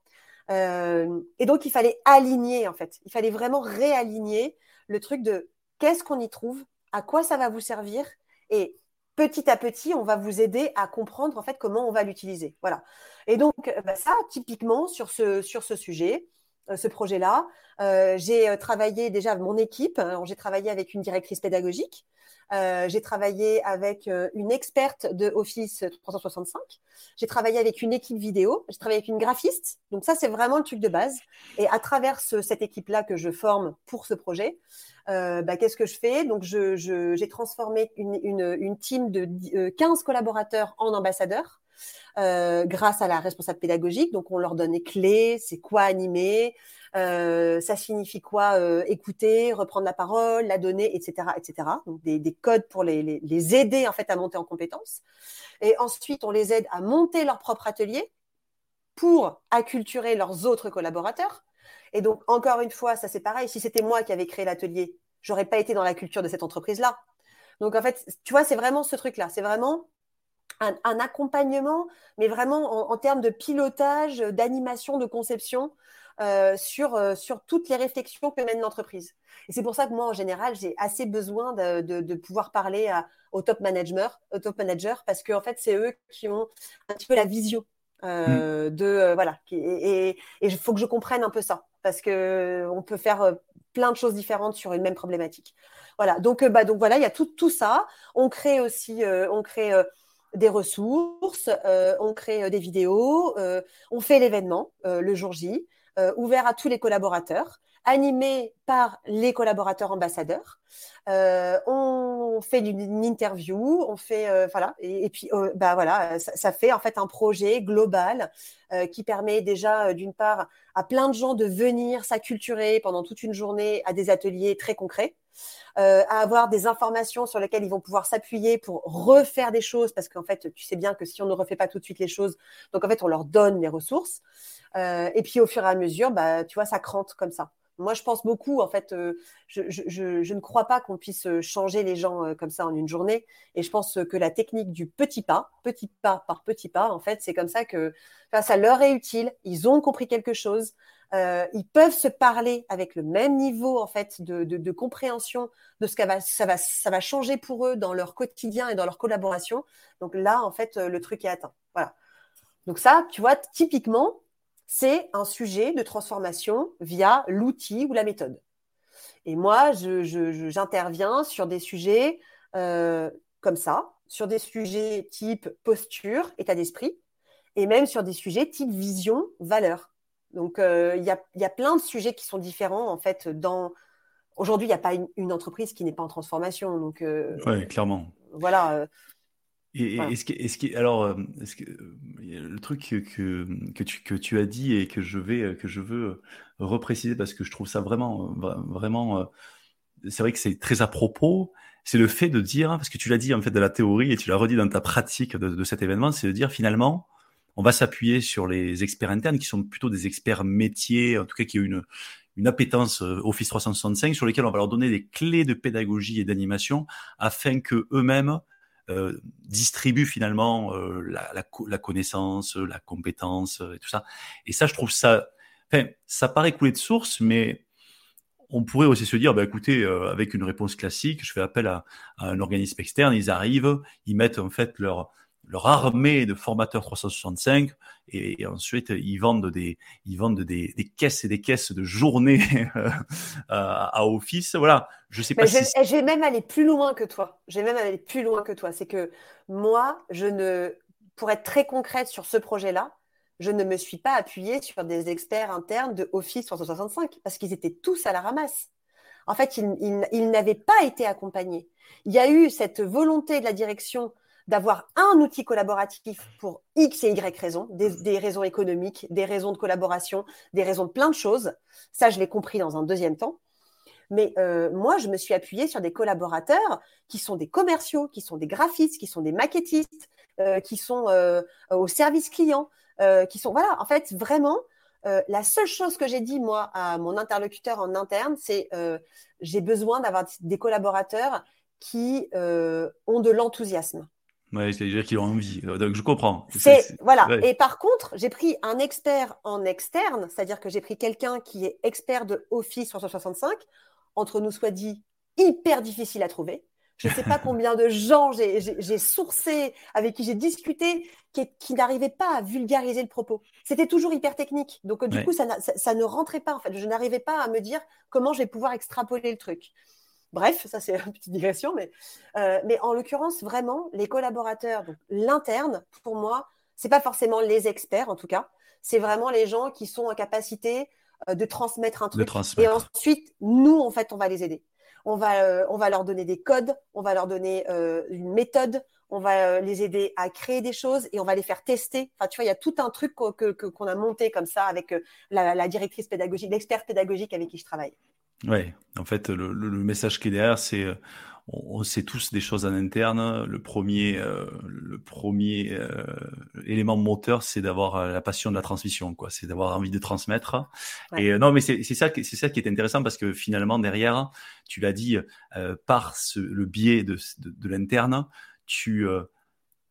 Euh, et donc, il fallait aligner, en fait. Il fallait vraiment réaligner le truc de qu'est-ce qu'on y trouve, à quoi ça va vous servir et petit à petit, on va vous aider à comprendre en fait comment on va l'utiliser. Voilà. Et donc, euh, bah, ça, typiquement, sur ce, sujet, euh, ce projet-là, j'ai travaillé déjà avec mon équipe. J'ai travaillé avec une directrice pédagogique. J'ai travaillé avec une experte de Office 365. J'ai travaillé avec une équipe vidéo. J'ai travaillé avec une graphiste. Donc ça, c'est vraiment le truc de base. Et à travers cette équipe-là que je forme pour ce projet, euh, bah, qu'est-ce que je fais? Donc, j'ai transformé une, une, une, team de 15 euh, collaborateurs en ambassadeurs. Euh, grâce à la responsable pédagogique. Donc, on leur donne les clés, c'est quoi animer, euh, ça signifie quoi euh, écouter, reprendre la parole, la donner, etc., etc. Donc, des, des codes pour les, les, aider en fait à monter en compétences. Et ensuite, on les aide à monter leur propre atelier pour acculturer leurs autres collaborateurs. Et donc, encore une fois, ça c'est pareil. Si c'était moi qui avais créé l'atelier, j'aurais pas été dans la culture de cette entreprise-là. Donc, en fait, tu vois, c'est vraiment ce truc-là. C'est vraiment un, accompagnement, mais vraiment en, termes de pilotage, d'animation, de conception euh, sur, euh, sur toutes les réflexions que mène l'entreprise. Et c'est pour ça que moi, en général, j'ai assez besoin de, de, pouvoir parler à, au top manager, au top manager, parce qu'en en fait, c'est eux qui ont un petit peu la vision euh, mm. de voilà et il faut que je comprenne un peu ça parce que on peut faire plein de choses différentes sur une même problématique voilà donc bah donc voilà il y a tout tout ça on crée aussi on crée des ressources on crée des vidéos on fait l'événement le jour J ouvert à tous les collaborateurs animé par les collaborateurs ambassadeurs. Euh, on fait une, interview, on fait euh, voilà, et, puis euh, bah voilà, ça, fait en fait un projet global qui permet déjà d'une part à plein de gens de venir s'acculturer pendant toute une journée à des ateliers très concrets. À avoir des informations sur lesquelles ils vont pouvoir s'appuyer pour refaire des choses, parce qu'en fait, tu sais bien que si on ne refait pas tout de suite les choses, donc en fait, on leur donne les ressources. et puis au fur et à mesure, bah, tu vois, ça crante comme ça. Moi, je pense beaucoup, en fait, euh, je, ne crois pas qu'on puisse euh, changer les gens euh, comme ça en une journée. Et je pense que la technique du petit pas, petit pas par petit pas, en fait, c'est comme ça que ça leur est utile. Ils ont compris quelque chose. Ils peuvent se parler avec le même niveau, en fait, de, compréhension de ce que ça va, ça va changer pour eux dans leur quotidien et dans leur collaboration. Donc là, en fait, le truc est atteint. Voilà. Donc ça, tu vois, typiquement, c'est un sujet de transformation via l'outil ou la méthode. Et moi, j'interviens sur des sujets euh, comme ça, sur des sujets type posture, état d'esprit, et même sur des sujets type vision, valeur. Donc, euh, il y, a, plein de sujets qui sont différents, en fait, dans... Aujourd'hui, il n'y a pas une, entreprise qui n'est pas en transformation. Donc, euh, oui, clairement. Voilà. Euh, et, est-ce que, alors, est-ce que, le truc que, que, tu, que tu as dit et que je, vais, que je veux repréciser parce que je trouve ça vraiment, vraiment, c'est vrai que c'est très à propos, c'est le fait de dire, parce que tu l'as dit en fait de la théorie et tu l'as redit dans ta pratique de, de cet événement, c'est de dire finalement, on va s'appuyer sur les experts internes qui sont plutôt des experts métiers, en tout cas qui ont une, une appétence euh, Office 365 sur lesquels on va leur donner des clés de pédagogie et d'animation afin que eux-mêmes euh, distribuent finalement euh, la, la, la, connaissance, la compétence et tout ça. Et ça, je trouve ça, enfin, ça paraît couler de source, mais on pourrait aussi se dire, bah, écoutez, avec une réponse classique, je fais appel à, à, un organisme externe, ils arrivent, ils mettent en fait leur leur armée de formateurs 365 et, ensuite ils vendent des ils vendent des, des, caisses et des caisses de journées à, Office. Voilà. Je sais pas si j'ai même allé plus loin que toi. J'ai même allé plus loin que toi. C'est que moi je ne pour être très concrète sur ce projet là je ne me suis pas appuyée sur des experts internes de Office 365 parce qu'ils étaient tous à la ramasse. En fait ils, ils n'avaient pas été accompagnés. Il y a eu cette volonté de la direction d'avoir un outil collaboratif pour X et Y raisons, des, raisons économiques, des raisons de collaboration, des raisons de plein de choses. Ça, je l'ai compris dans un deuxième temps. Mais euh, moi, je me suis appuyée sur des collaborateurs qui sont des commerciaux, qui sont des graphistes, qui sont des maquettistes, euh, qui sont euh, au service client, qui sont voilà. En fait, vraiment, la seule chose que j'ai dit moi à mon interlocuteur en interne, c'est j'ai besoin d'avoir des collaborateurs qui ont de l'enthousiasme. Ouais, c'est-à-dire qu'ils ont envie. Euh, donc je comprends. C'est voilà. Et par contre, j'ai pris un expert en externe, c'est-à-dire que j'ai pris quelqu'un qui est expert de Office 365. Entre nous soit dit, hyper difficile à trouver. Je ne sais pas combien de gens j'ai sourcé, avec qui j'ai discuté, qui, qui n'arrivaient pas à vulgariser le propos. C'était toujours hyper technique. Donc, du coup, ça, ça, ça, ne rentrait pas, en fait. Je n'arrivais pas à me dire comment je vais pouvoir extrapoler le truc. Bref, ça c'est une petite digression, mais, euh, mais en l'occurrence, vraiment, les collaborateurs, donc l'interne, pour moi, c'est pas forcément les experts en tout cas, c'est vraiment les gens qui sont en capacité euh, de transmettre un truc. Et ensuite, nous, en fait, on va les aider. On va, euh, on va leur donner des codes, on va leur donner une méthode, on va les aider à créer des choses et on va les faire tester. Enfin, tu vois, il y a tout un truc qu'on a monté comme ça avec la, la directrice pédagogique, l'expert pédagogique avec qui je travaille. Ouais, en fait, le, message qui est derrière, c'est euh, on, sait tous des choses en interne. Le premier, euh, le premier euh, élément moteur, c'est d'avoir la passion de la transmission, quoi. C'est d'avoir envie de transmettre. Et non, mais c'est ça, c'est ça qui est intéressant parce que finalement derrière, tu l'as dit, par le biais de, de l'interne, tu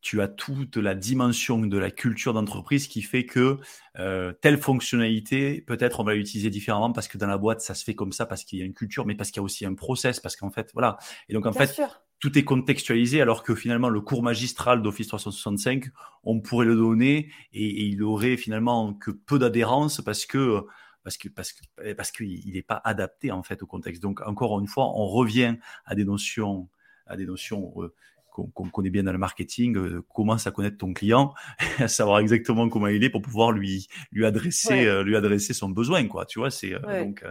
tu as toute la dimension de la culture d'entreprise qui fait que euh, telle fonctionnalité, peut-être on va l'utiliser différemment parce que dans la boîte, ça se fait comme ça, parce qu'il y a une culture, mais parce qu'il y a aussi un process, parce qu'en fait, voilà. Et donc, en fait, tout est contextualisé, alors que finalement, le cours magistral d'Office 365, on pourrait le donner et, il aurait finalement que peu d'adhérence parce que parce que parce que parce qu'il n'est pas adapté en fait au contexte. Donc encore une fois, on revient à des notions à des notions euh, qu'on connaît bien dans le marketing, euh, commence à connaître ton client, à savoir exactement comment il est pour pouvoir lui lui adresser euh, lui adresser son besoin quoi. Tu vois, c'est euh, donc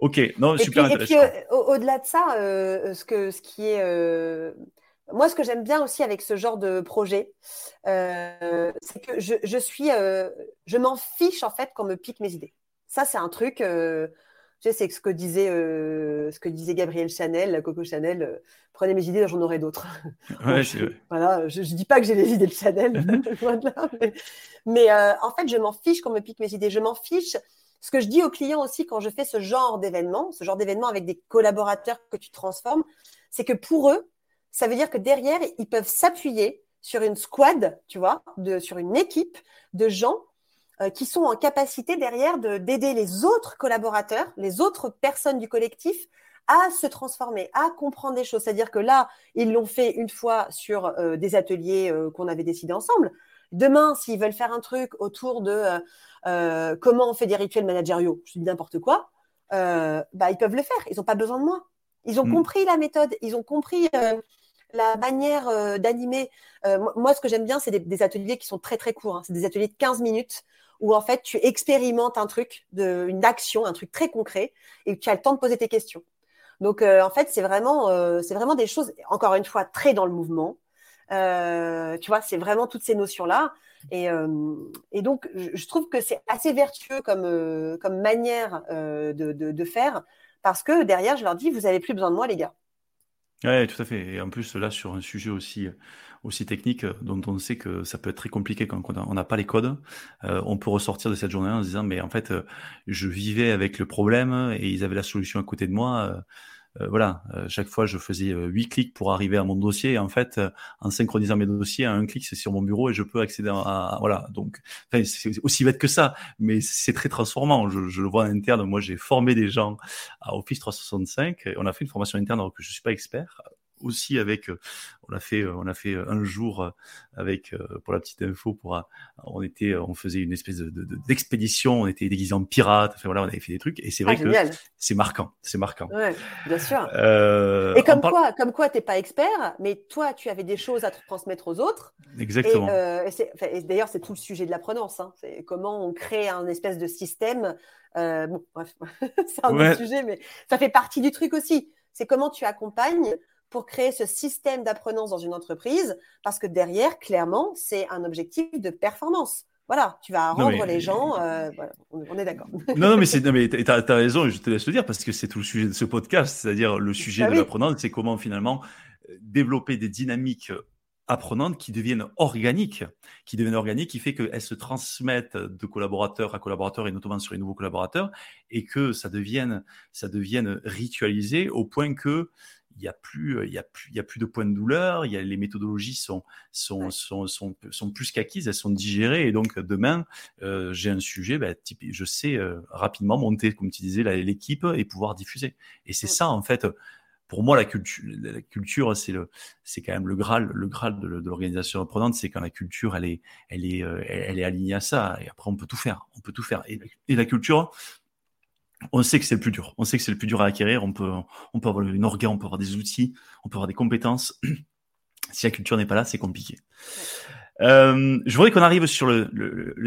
ok, non super intéressant. Et puis au-delà de ça, ce que ce qui est moi, ce que j'aime bien aussi avec ce genre de projet, c'est que je, je suis, je m'en fiche en fait qu'on me pique mes idées. Ça, c'est un truc c'est ce que disait euh, ce que disait Gabriel Chanel, Coco Chanel. Euh, prenez mes idées, j'en aurai d'autres. je, voilà, je, dis pas que j'ai les idées de Chanel, loin de là, mais, euh, en fait, je m'en fiche qu'on me pique mes idées. Je m'en fiche. Ce que je dis aux clients aussi quand je fais ce genre d'événement, ce genre d'événement avec des collaborateurs que tu transformes, c'est que pour eux, ça veut dire que derrière, ils peuvent s'appuyer sur une squad, tu vois, de, sur une équipe de gens euh, qui sont en capacité derrière d'aider les autres collaborateurs, les autres personnes du collectif à se transformer, à comprendre des choses. C'est-à-dire que là, ils l'ont fait une fois sur euh, des ateliers euh, qu'on avait décidés ensemble. Demain, s'ils veulent faire un truc autour de comment on fait des rituels managériaux, je dis n'importe quoi, bah, ils peuvent le faire. Ils n'ont pas besoin de moi. Ils ont mm. compris la méthode, ils ont compris la manière d'animer. moi, ce que j'aime bien, c'est des, ateliers qui sont très très courts. Hein. C'est des ateliers de 15 minutes où en fait tu expérimentes un truc, de, une action, un truc très concret, et tu as le temps de poser tes questions. Donc en fait, c'est vraiment, c'est vraiment des choses, encore une fois, très dans le mouvement. tu vois, c'est vraiment toutes ces notions-là. Et, et, donc, je, trouve que c'est assez vertueux comme, comme manière de, de, faire, parce que derrière, je leur dis, vous n'avez plus besoin de moi, les gars. Oui, tout à fait. Et en plus, là, sur un sujet aussi, aussi technique, dont on sait que ça peut être très compliqué quand on n'a pas les codes, on peut ressortir de cette journée en se disant, mais en fait, je vivais avec le problème et ils avaient la solution à côté de moi. Euh, voilà, euh, chaque fois je faisais euh, huit clics pour arriver à mon dossier. Et en fait, en synchronisant mes dossiers, un clic c'est sur mon bureau et je peux accéder à, voilà. Donc, c'est aussi bête que ça, mais c'est très transformant. Je, je, le vois en interne. Moi, j'ai formé des gens à Office 365. On a fait une formation interne alors que je suis pas expert aussi avec, euh, on a fait, euh, on a fait euh, un jour avec, pour la petite info, pour, on était, on faisait une espèce de, d'expédition, on était déguisés en pirates, enfin voilà, on avait fait des trucs, et c'est vrai ah, que c'est marquant, c'est marquant. Ouais, bien sûr. et comme quoi, comme quoi, t'es pas expert, mais toi, tu avais des choses à transmettre aux autres. Exactement. Et, d'ailleurs, c'est tout le sujet de l'apprenance. Hein. C'est comment on crée un espèce de système. bon, bref, c'est un autre sujet, mais ça fait partie du truc aussi. C'est comment tu accompagnes pour créer ce système d'apprenance dans une entreprise, parce que derrière, clairement, c'est un objectif de performance. Voilà, tu vas rendre les gens. Euh, on, est d'accord. Non, non, mais tu as, as, raison, je te laisse le dire, parce que c'est tout le sujet de ce podcast, c'est-à-dire le sujet bah de l'apprenance, c'est comment finalement euh, développer des dynamiques apprenantes qui deviennent organiques, qui deviennent organiques, qui fait qu'elles se transmettent de collaborateur à collaborateur et notamment sur les nouveaux collaborateurs, et que ça devienne, ça devienne ritualisé au point que il n'y a plus, euh, il y a plus, il y a plus de points de douleur. Il y a les méthodologies sont sont, sont, sont, sont, plus qu'acquises, elles sont digérées. Et donc demain, euh, j'ai un sujet, bah, type, je sais euh, rapidement monter, comme tu disais, l'équipe et pouvoir diffuser. Et c'est ça en fait. Pour moi, la culture, la culture, c'est le, c'est quand même le graal, le graal de, l'organisation apprenante, c'est quand la culture, elle est, elle est, elle est alignée à ça. Et après, on peut tout faire, on peut tout faire. Et, et la culture, on sait que c'est le plus dur. On sait que c'est le plus dur à acquérir. On peut, on peut avoir une organe, on peut avoir des outils, on peut avoir des compétences. si la culture n'est pas là, c'est compliqué. Euh, je voudrais qu'on arrive sur le,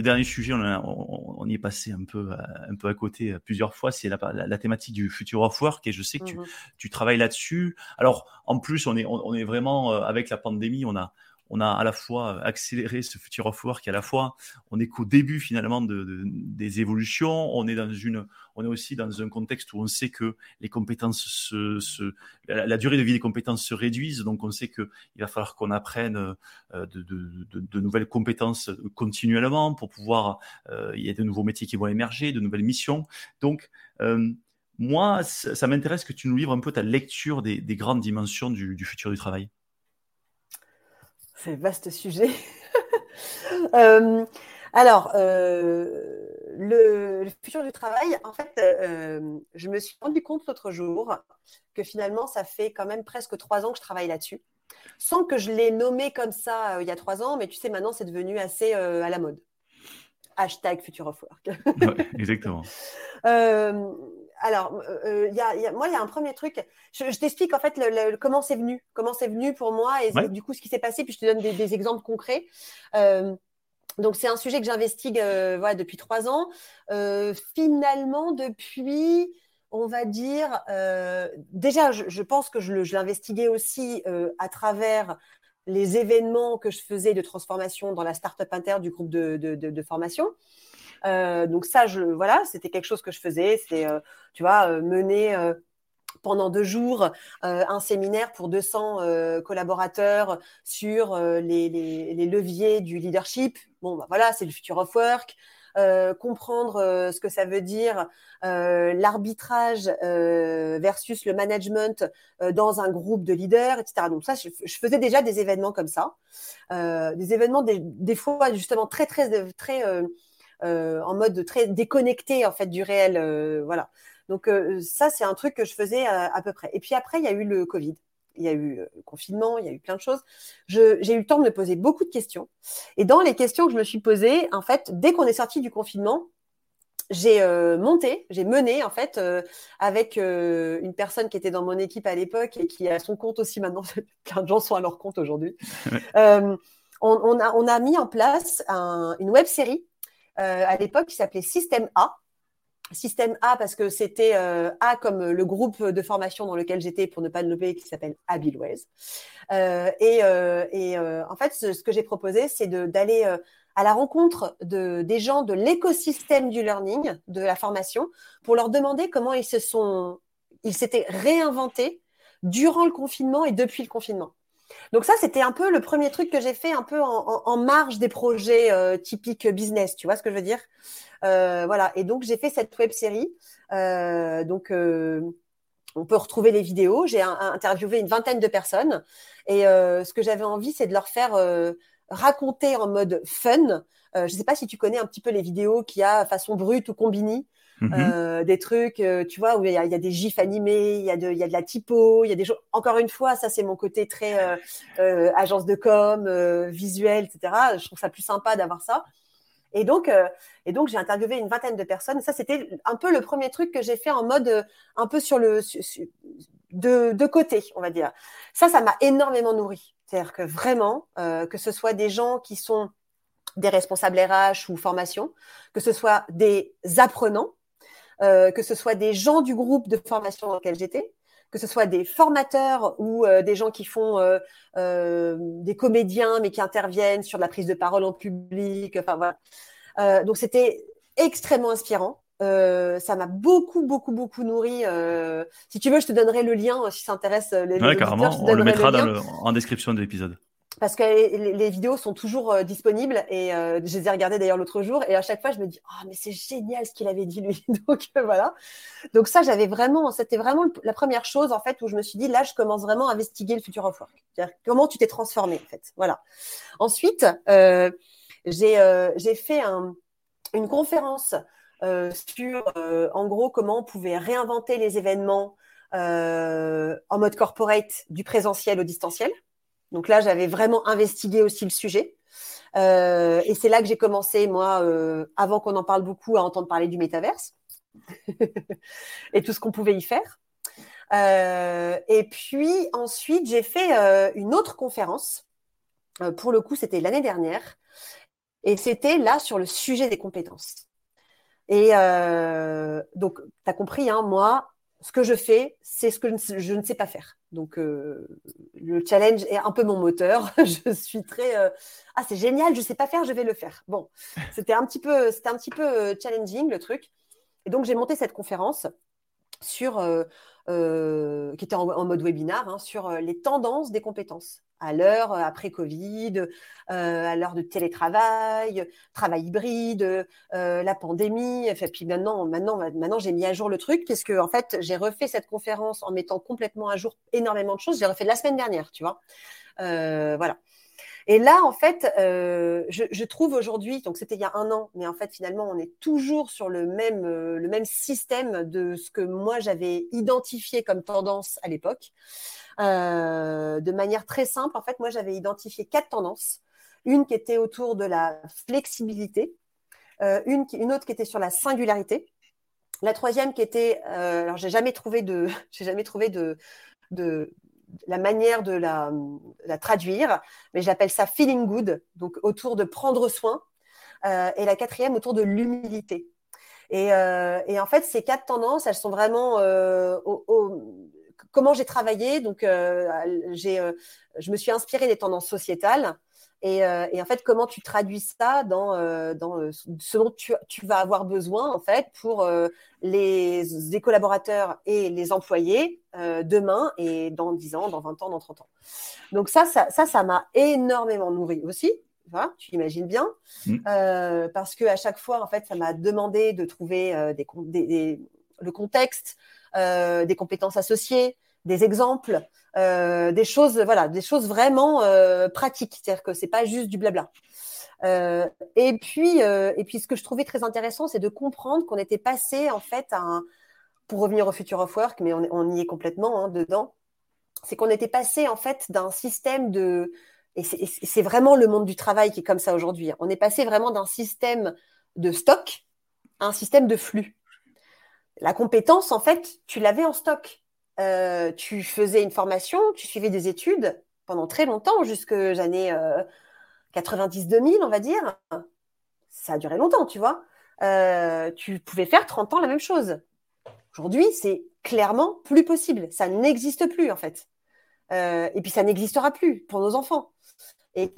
dernier sujet. On, y est passé un peu, un peu à côté plusieurs fois. C'est la, thématique du future of work et je sais que tu, mhm. travailles là-dessus. Alors, en plus, on est, on est vraiment euh, avec la pandémie, on a, on a à la fois accéléré ce future of work, à la fois on est qu'au début finalement de, des évolutions. On est dans une, on est aussi dans un contexte où on sait que les compétences se, la, durée de vie des compétences se réduisent, donc on sait que il va falloir qu'on apprenne euh, de, nouvelles compétences continuellement pour pouvoir. Euh, il y a de nouveaux métiers qui vont émerger, de nouvelles missions. Donc euh, moi, ça, m'intéresse que tu nous livres un peu ta lecture des, grandes dimensions du futur du travail. C'est un vaste sujet. Euh, alors, euh, le, futur du travail, en fait, euh, je me suis rendu compte l'autre jour que finalement, ça fait quand même presque trois ans que je travaille là-dessus, sans que je l'ai nommé comme ça il y a trois ans, mais tu sais, maintenant, c'est devenu assez à la mode. Hashtag Future of Work. exactement alors, euh, euh, y a, moi, il y a un premier truc. Je, t'explique en fait comment c'est venu, comment c'est venu pour moi et du coup ce qui s'est passé, puis je te donne des, exemples concrets. Euh, donc, c'est un sujet que j'investigue voilà, depuis trois ans. finalement, depuis, on va dire, déjà, je, pense que je l'investiguais aussi à travers les événements que je faisais de transformation dans la startup inter du groupe de, de formation. Euh, donc ça, je, voilà, c'était quelque chose que je faisais. C'est, euh, tu vois, euh, mener pendant deux jours un séminaire pour 200 collaborateurs sur les, leviers du leadership. Bon, bah, voilà, c'est le future of work. comprendre ce que ça veut dire l'arbitrage versus le management dans un groupe de leaders, etc. Donc ça, je, faisais déjà des événements comme ça, des événements des, des, fois justement très très très en mode très déconnecté en fait du réel. Euh, voilà. Donc euh, ça, c'est un truc que je faisais à, peu près. Et puis après, il y a eu le Covid il y a eu le confinement, il y a eu plein de choses. J'ai eu le temps de me poser beaucoup de questions. Et dans les questions que je me suis posées, en fait, dès qu'on est sorti du confinement, j'ai monté, j'ai mené en fait avec une personne qui était dans mon équipe à l'époque et qui a son compte aussi maintenant. Plein de gens sont à leur compte aujourd'hui. on, a, on, a, mis en place une web série à l'époque qui s'appelait Système A. Système A parce que c'était A comme le groupe de formation dans lequel j'étais pour ne pas le nommer qui s'appelle Abilways. et, et en fait, ce, que j'ai proposé, c'est d'aller à la rencontre de, des gens de l'écosystème du learning, de la formation, pour leur demander comment ils se sont, ils s'étaient réinventés durant le confinement et depuis le confinement. Donc ça, c'était un peu le premier truc que j'ai fait un peu en, marge des projets euh, typiques business, tu vois ce que je veux dire? Euh, Voilà, et donc j'ai fait cette web série. Euh, donc on peut retrouver les vidéos. J'ai interviewé une vingtaine de personnes et ce que j'avais envie, c'est de leur faire raconter en mode fun. Je ne sais pas si tu connais un petit peu les vidéos qu'il y a façon brute ou combini. Mhm. Euh, des trucs, euh, tu vois, où il y, a, des gifs animés, il y, a de, y a de la typo, il y a des choses. Encore une fois, ça c'est mon côté très agence de com, visuel, etc. Je trouve ça plus sympa d'avoir ça. Et donc, et donc j'ai interviewé une vingtaine de personnes. Ça, c'était un peu le premier truc que j'ai fait en mode un peu sur le de, de côté, on va dire. Ça, ça m'a énormément nourri. C'est-à-dire que vraiment, euh, que ce soit des gens qui sont des responsables RH ou formation, que ce soit des apprenants, euh, que ce soit des gens du groupe de formation dans lequel j'étais, que ce soit des formateurs ou euh, des gens qui font des comédiens mais qui interviennent sur la prise de parole en public. Enfin voilà. donc c'était extrêmement inspirant. Euh, ça m'a beaucoup, beaucoup, beaucoup nourri. Euh, si tu veux, je te donnerai le lien si ça intéresse les, ouais, carrément. On le mettra en description de l'épisode. Parce que les, vidéos sont toujours euh, disponibles et je les ai regardées d'ailleurs l'autre jour et à chaque fois je me dis ah mais c'est génial ce qu'il avait dit lui. Donc voilà donc ça j'avais vraiment c'était vraiment la première chose en fait où je me suis dit là je commence vraiment à investiguer le futur of work. Comment tu t'es transformé en fait. Voilà. Ensuite j'ai j'ai fait un, une conférence euh, sur, euh, en gros, comment on pouvait réinventer les événements euh, en mode corporate du présentiel au distanciel. Donc là, j'avais vraiment investigué aussi le sujet. et c'est là que j'ai commencé, moi, avant qu'on en parle beaucoup, à entendre parler du métaverse et tout ce qu'on pouvait y faire. et puis ensuite, j'ai fait une autre conférence. pour le coup, c'était l'année dernière. Et c'était là sur le sujet des compétences. Et euh, donc, tu as compris, hein, moi, ce que je fais, c'est ce que je ne sais pas faire. Donc, euh, le challenge est un peu mon moteur. je suis très euh, ah c'est génial, je ne sais pas faire, je vais le faire. Bon, c'était un petit peu, c'était un petit peu challenging le truc. Et donc, j'ai monté cette conférence sur qui était en, mode webinar hein, sur les tendances des compétences à l'heure euh, après Covid, euh, à l'heure de télétravail, travail hybride, euh, la pandémie. Et puis maintenant, maintenant, maintenant, j'ai mis à jour le truc puisque en fait, j'ai refait cette conférence en mettant complètement à jour énormément de choses. J'ai refait la semaine dernière, tu vois. voilà. Et là, en fait, je, trouve aujourd'hui, donc c'était il y a un an, mais en fait, finalement, on est toujours sur le même, le même système de ce que moi j'avais identifié comme tendance à l'époque. Euh, de manière très simple. En fait, moi, j'avais identifié quatre tendances. Une qui était autour de la flexibilité, euh, une, une autre qui était sur la singularité, la troisième qui était, euh, alors j'ai jamais trouvé de, j'ai jamais trouvé de, de la manière de la, la traduire, mais j'appelle ça feeling good, donc autour de prendre soin, et la quatrième autour de l'humilité. Et, et, en fait, ces quatre tendances, elles sont vraiment au, au, comment j'ai travaillé. Donc, euh, j'ai, euh, je me suis inspirée des tendances sociétales. Et, euh, et en fait, comment tu traduis ça dans, dans ce dont tu, tu, vas avoir besoin en fait pour les, les, collaborateurs et les employés demain et dans 10 ans, dans 20 ans, dans 30 ans. Donc ça, ça, ça, ça m'a énormément nourri aussi. Voilà, tu imagines bien, mmh. parce que à chaque fois, en fait, ça m'a demandé de trouver des, des, le contexte, des compétences associées, des exemples, euh, des choses, voilà, des choses vraiment euh, pratiques. C'est-à-dire que c'est pas juste du blabla. Euh, et puis, et puis, ce que je trouvais très intéressant, c'est de comprendre qu'on était passé en fait à pour revenir au future of work, mais on, y est complètement hein, dedans. C'est qu'on était passé en fait d'un système de et c'est vraiment le monde du travail qui est comme ça aujourd'hui. On est passé vraiment d'un système de stock un système de flux. La compétence, en fait, tu l'avais en stock. Euh, tu faisais une formation, tu suivais des études pendant très longtemps, jusque années 90-2000, on va dire. Ça a duré longtemps, tu vois. tu pouvais faire 30 ans la même chose. Aujourd'hui, c'est clairement plus possible. Ça n'existe plus, en fait. et puis, ça n'existera plus pour nos enfants. Et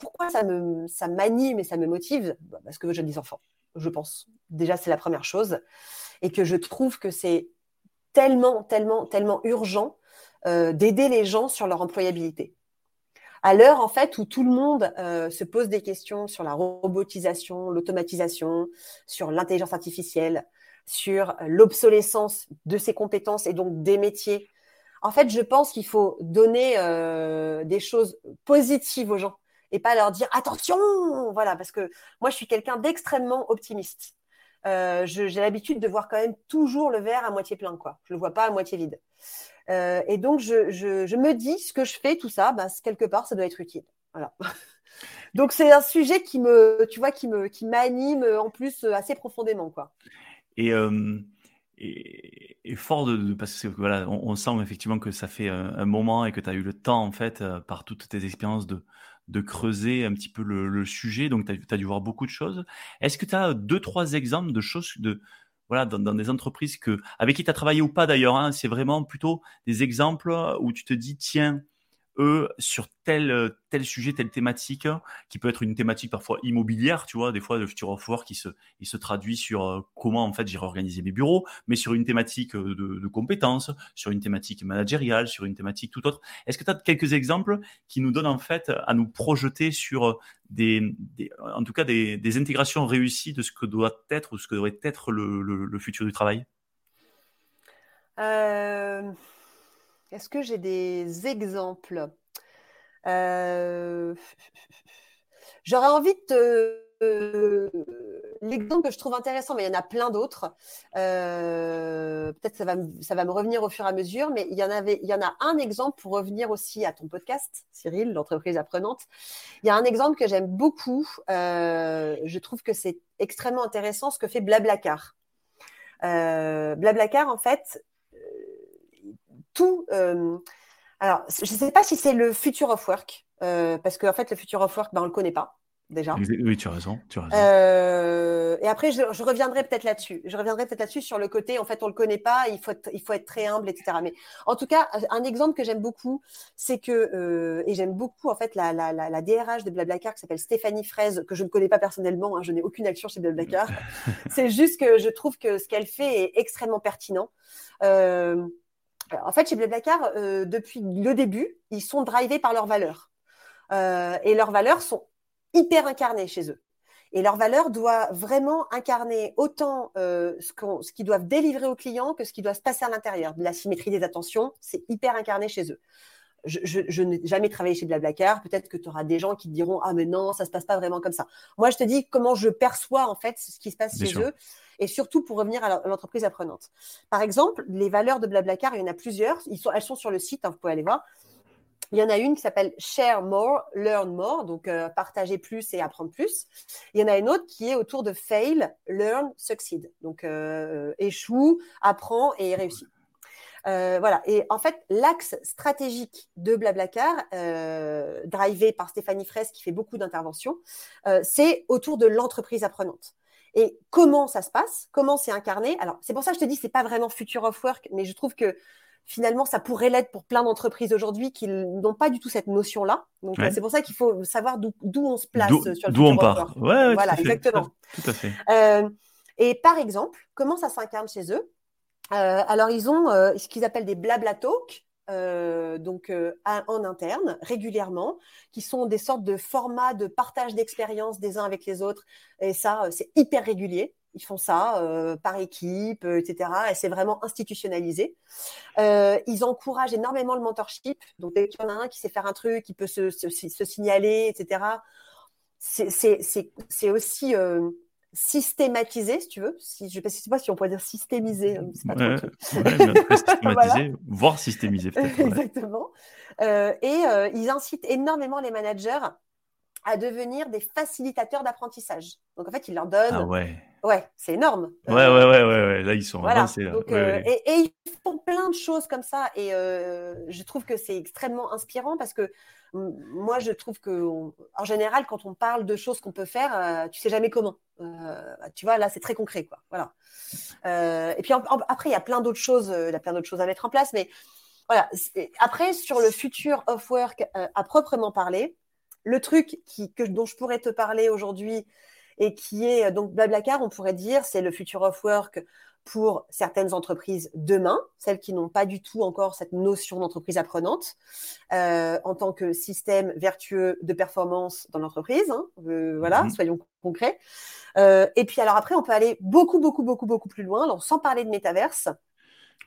pourquoi ça me ça m'anime et ça me motive? Bah, Parce que j'ai des enfants, je pense. Déjà, c'est la première chose. Et que je trouve que c'est tellement, tellement, tellement urgent euh, d'aider les gens sur leur employabilité. À l'heure, en fait, où tout le monde euh, se pose des questions sur la robotisation, l'automatisation, sur l'intelligence artificielle, sur l'obsolescence de ses compétences et donc des métiers, en fait, je pense qu'il faut donner euh, des choses positives aux gens et pas leur dire attention, voilà, parce que moi, je suis quelqu'un d'extrêmement optimiste. Euh, j'ai l'habitude de voir quand même toujours le verre à moitié plein, quoi. Je le vois pas à moitié vide. Euh, et donc, je, me dis, ce que je fais, tout ça, bah, quelque part, ça doit être utile. Voilà. donc, c'est un sujet qui me, tu vois, qui me, qui m'anime en plus assez profondément, quoi. Et fort de, parce que voilà, on, sent effectivement que ça fait un, moment et que tu as eu le temps en fait euh, par toutes tes expériences de, de creuser un petit peu le, sujet, donc tu as, dû voir beaucoup de choses. Est-ce que tu as deux, trois exemples de choses de, voilà, dans, des entreprises que, avec qui tu as travaillé ou pas d'ailleurs, hein, c'est vraiment plutôt des exemples où tu te dis, tiens, eux, sur tel, euh, tel sujet, telle thématique, qui peut être une thématique parfois immobilière, tu vois, des fois le futur of work qui se, il se traduit sur euh, comment en fait j'ai réorganisé mes bureaux, mais sur une thématique euh, de, compétences, sur une thématique managériale, sur une thématique tout autre. Est-ce que tu as quelques exemples qui nous donnent en fait à nous projeter sur des, en tout cas des, des, intégrations réussies de ce que doit être ou ce que devrait être le, le, futur du travail? Est-ce que j'ai des exemples? Euh, J'aurais envie de l'exemple que je trouve intéressant, mais il y en a plein d'autres. Euh, peut-être ça ça va me revenir au fur et à mesure, mais il y en avait, il y en a un exemple pour revenir aussi à ton podcast, Cyril, l'entreprise apprenante. Il y a un exemple que j'aime beaucoup. Euh, je trouve que c'est extrêmement intéressant ce que fait Blablacar. Blablacar, en fait, tout. Euh, alors, je ne sais pas si c'est le future of work, euh, parce qu'en fait, le future of work, ben, on ne le connaît pas déjà. Oui, tu as raison. Tu as raison. Euh, et après, je, reviendrai peut-être là-dessus. Je reviendrai peut-être là-dessus sur le côté, en fait, on ne le connaît pas, il faut, être, il faut être très humble, etc. Mais en tout cas, un exemple que j'aime beaucoup, c'est que, et j'aime beaucoup, en fait, la, la, la, DRH de Blablacar qui s'appelle Stéphanie Fraise, que je ne connais pas personnellement, hein, je n'ai aucune action chez Blablacar. c'est juste que je trouve que ce qu'elle fait est extrêmement pertinent. Euh, en fait, chez Blablacar, euh, depuis le début, ils sont drivés par leurs valeurs. Euh, et leurs valeurs sont hyper incarnées chez eux. Et leurs valeurs doivent vraiment incarner autant euh, ce qu'ils doivent délivrer aux clients que ce qui doit se passer à l'intérieur. La symétrie des attentions, c'est hyper incarné chez eux. Je, n'ai jamais travaillé chez Blablacar. Peut-être que tu auras des gens qui te diront Ah, mais non, ça se passe pas vraiment comme ça. Moi, je te dis comment je perçois en fait ce qui se passe chez eux et surtout pour revenir à l'entreprise apprenante. Par exemple, les valeurs de Blablacar, il y en a plusieurs. elles sont sur le site, hein, vous pouvez aller voir. Il y en a une qui s'appelle Share More, Learn More, donc euh, partager plus et apprendre plus. Il y en a une autre qui est autour de Fail, Learn, Succeed, donc euh, échoue, apprend et réussit. Euh, voilà. Et en fait, l'axe stratégique de Blablacar, drivé par Stéphanie Fraisse, qui fait beaucoup d'interventions, c'est autour de l'entreprise apprenante. Et comment ça se passe? Comment c'est incarné? Alors, c'est pour ça que je te dis, c'est pas vraiment future of work, mais je trouve que finalement, ça pourrait l'être pour plein d'entreprises aujourd'hui qui n'ont pas du tout cette notion-là. Donc, c'est pour ça qu'il faut savoir d'où on se place sur le D'où on part. Ouais, voilà, exactement. Tout à fait. Euh, et par exemple, comment ça s'incarne chez eux? euh, Alors, ils ont euh, ce qu'ils appellent des blabla talk. Euh, donc euh, en interne régulièrement, qui sont des sortes de formats de partage d'expériences des uns avec les autres. Et ça, euh, c'est hyper régulier. Ils font ça par équipe, etc. Et c'est vraiment institutionnalisé. ils encouragent énormément le mentorship. Donc, dès qu'il y en a un qui sait faire un truc, qui peut se, se, se signaler, etc. C'est aussi systématiser, si tu veux. Si, je ne sais pas si on pourrait dire systémiser. C'est pas ouais, ouais, systématiser, voire systémiser. Exactement. Euh, et euh, ils incitent énormément les managers à devenir des facilitateurs d'apprentissage. Donc en fait, ils leur donnent ah Ouais, c'est énorme. Ouais, ouais, ouais, ouais, ouais, Là, ils sont voilà. Et, et, ils font plein de choses comme ça. Et je trouve que c'est extrêmement inspirant parce que moi, je trouve que, en général, quand on parle de choses qu'on peut faire, euh, tu sais jamais comment. Euh, tu vois, là, c'est très concret, quoi. Voilà. Euh, et puis après, il y a plein d'autres choses, il y a plein d'autres choses à mettre en place, mais voilà. Après, sur le futur of work à proprement parler, le truc dont je pourrais te parler aujourd'hui et qui est donc Blablacar, on pourrait dire, c'est le future of work pour certaines entreprises demain, celles qui n'ont pas du tout encore cette notion d'entreprise apprenante, euh, en tant que système vertueux de performance dans l'entreprise. Hein, euh, voilà, mhm. soyons concrets. Euh, et puis alors après, on peut aller beaucoup, beaucoup, beaucoup, beaucoup plus loin, alors, sans parler de métaverse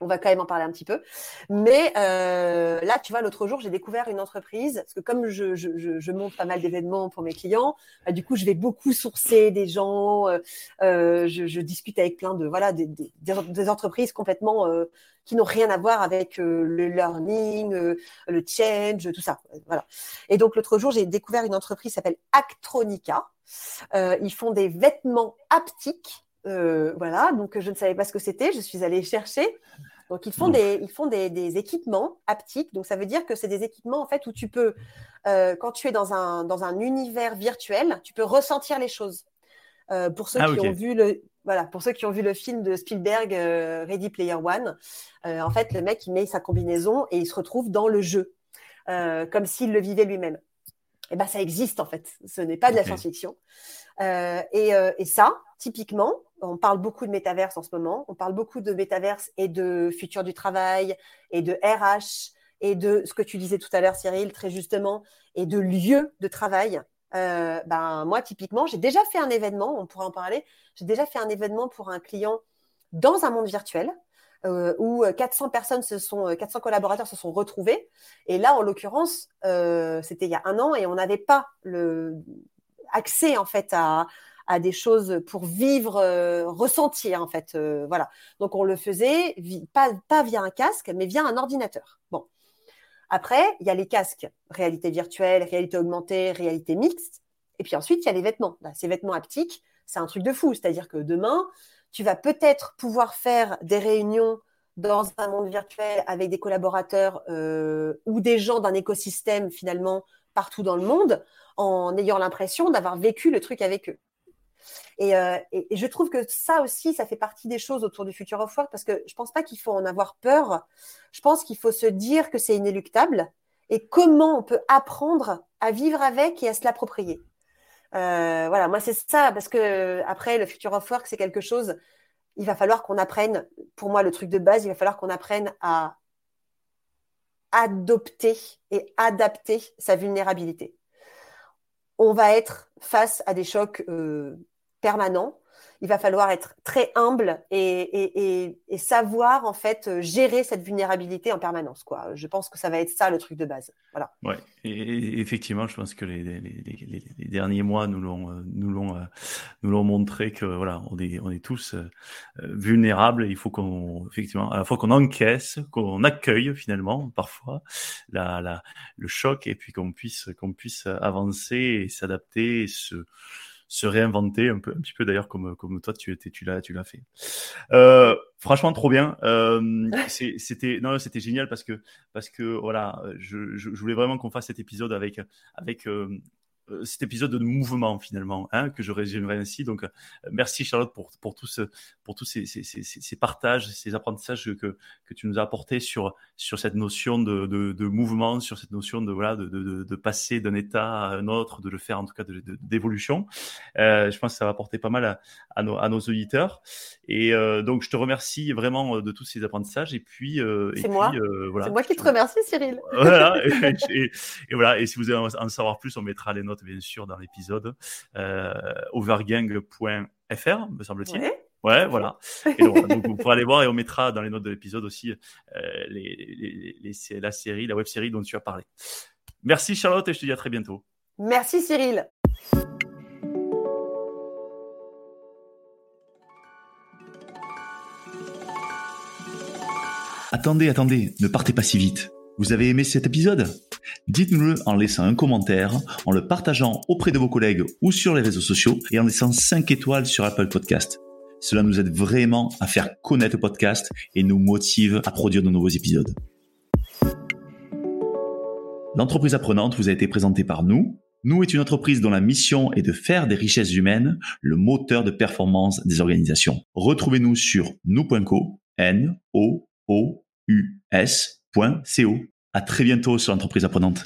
on va quand même en parler un petit peu. Mais euh, là, tu vois, l'autre jour, j'ai découvert une entreprise, parce que comme je, je, je, monte pas mal d'événements pour mes clients, bah, du coup, je vais beaucoup sourcer des gens, euh, euh je, je, discute avec plein de, voilà, des, des, des entreprises complètement euh, qui n'ont rien à voir avec euh, le learning, le change, tout ça. Voilà. Et donc, l'autre jour, j'ai découvert une entreprise qui s'appelle Actronica. ils font des vêtements haptiques euh, voilà, donc je ne savais pas ce que c'était, je suis allée chercher. Donc ils font, des, ils font des, équipements haptiques, donc ça veut dire que c'est des équipements en fait où tu peux, euh, quand tu es dans un, dans un univers virtuel, tu peux ressentir les choses. Euh, pour ceux ah, qui ont vu le, voilà, pour ceux qui ont vu le film de Spielberg, Ready Player One, en fait le mec il met sa combinaison et il se retrouve dans le jeu, comme s'il le vivait lui-même. Et eh ben ça existe en fait, ce n'est pas de la science-fiction. et, et ça, typiquement, on parle beaucoup de métaverse en ce moment. On parle beaucoup de métaverse et de futur du travail et de RH et de ce que tu disais tout à l'heure, Cyril, très justement, et de lieu de travail. Euh, ben, moi, typiquement, j'ai déjà fait un événement, on pourrait en parler. J'ai déjà fait un événement pour un client dans un monde virtuel euh, où 400 personnes se sont, 400 collaborateurs se sont retrouvés. Et là, en l'occurrence, euh, c'était il y a un an et on n'avait pas le accès en fait à, à des choses pour vivre, euh, ressentir en fait. Euh, voilà. Donc on le faisait pas, via un casque, mais via un ordinateur. Bon. Après, il y a les casques réalité virtuelle, réalité augmentée, réalité mixte. Et puis ensuite, il y a les vêtements. ces vêtements haptiques, c'est un truc de fou. C'est-à-dire que demain, tu vas peut-être pouvoir faire des réunions dans un monde virtuel avec des collaborateurs euh, ou des gens d'un écosystème finalement partout dans le monde en ayant l'impression d'avoir vécu le truc avec eux. Euh, et, je trouve que ça aussi, ça fait partie des choses autour du future of work parce que je pense pas qu'il faut en avoir peur. Je pense qu'il faut se dire que c'est inéluctable et comment on peut apprendre à vivre avec et à se l'approprier. Euh, voilà, moi c'est ça parce que après le future of work c'est quelque chose. Il va falloir qu'on apprenne. Pour moi, le truc de base, il va falloir qu'on apprenne à adopter et adapter sa vulnérabilité. On va être face à des chocs euh, permanent. Il va falloir être très humble et, savoir en fait gérer cette vulnérabilité en permanence. Je pense que ça va être ça le truc de base. Voilà. Ouais. Effectivement, je pense que les, derniers mois nous l'ont euh, nous l'ont euh, nous l'ont montré que voilà, on est on est tous euh, vulnérables. Il faut qu'on effectivement à la qu'on encaisse, qu'on accueille finalement parfois la, le choc et puis qu'on puisse qu'on puisse avancer et s'adapter se se réinventer un peu, un petit peu d'ailleurs comme comme toi tu étais, tu l'as, tu l'as fait. Euh, franchement, trop bien. Euh, c'était non, c'était génial parce que parce que voilà, je, je, voulais vraiment qu'on fasse cet épisode avec avec euh, cet épisode de mouvement finalement, hein, que je résumerai ainsi. Donc, euh, merci Charlotte pour, pour, tout pour tous ces, ces, ces, ces, partages, ces apprentissages que, que tu nous as apportés sur, sur cette notion de, de, de mouvement, sur cette notion de, voilà, de, de, de passer d'un état à un autre, de le faire en tout cas d'évolution. Euh, je pense que ça va apporter pas mal à, à, nos, à nos auditeurs. Et euh, donc, je te remercie vraiment de tous ces apprentissages. Et puis, c'est moi. voilà. C'est moi qui te remercie, Cyril. Voilà. et, et, voilà. Et si vous voulez en savoir plus, on mettra les notes bien sûr dans l'épisode, euh, overgang.fr, me semble-t-il. Ouais. voilà. Et donc, vous pourrez aller voir et on mettra dans les notes de l'épisode aussi euh, les, les, la série, la web série dont tu as parlé. Merci Charlotte et je te dis à très bientôt. Merci Cyril. Attendez, attendez, ne partez pas si vite. Vous avez aimé cet épisode? Dites-nous-le en laissant un commentaire, en le partageant auprès de vos collègues ou sur les réseaux sociaux et en laissant 5 étoiles sur Apple Podcast. Cela nous aide vraiment à faire connaître le podcast et nous motive à produire de nouveaux épisodes. L'entreprise apprenante vous a été présentée par nous. Nous est une entreprise dont la mission est de faire des richesses humaines le moteur de performance des organisations. Retrouvez-nous sur nous.co, n o o u. À très bientôt sur l'entreprise apprenante.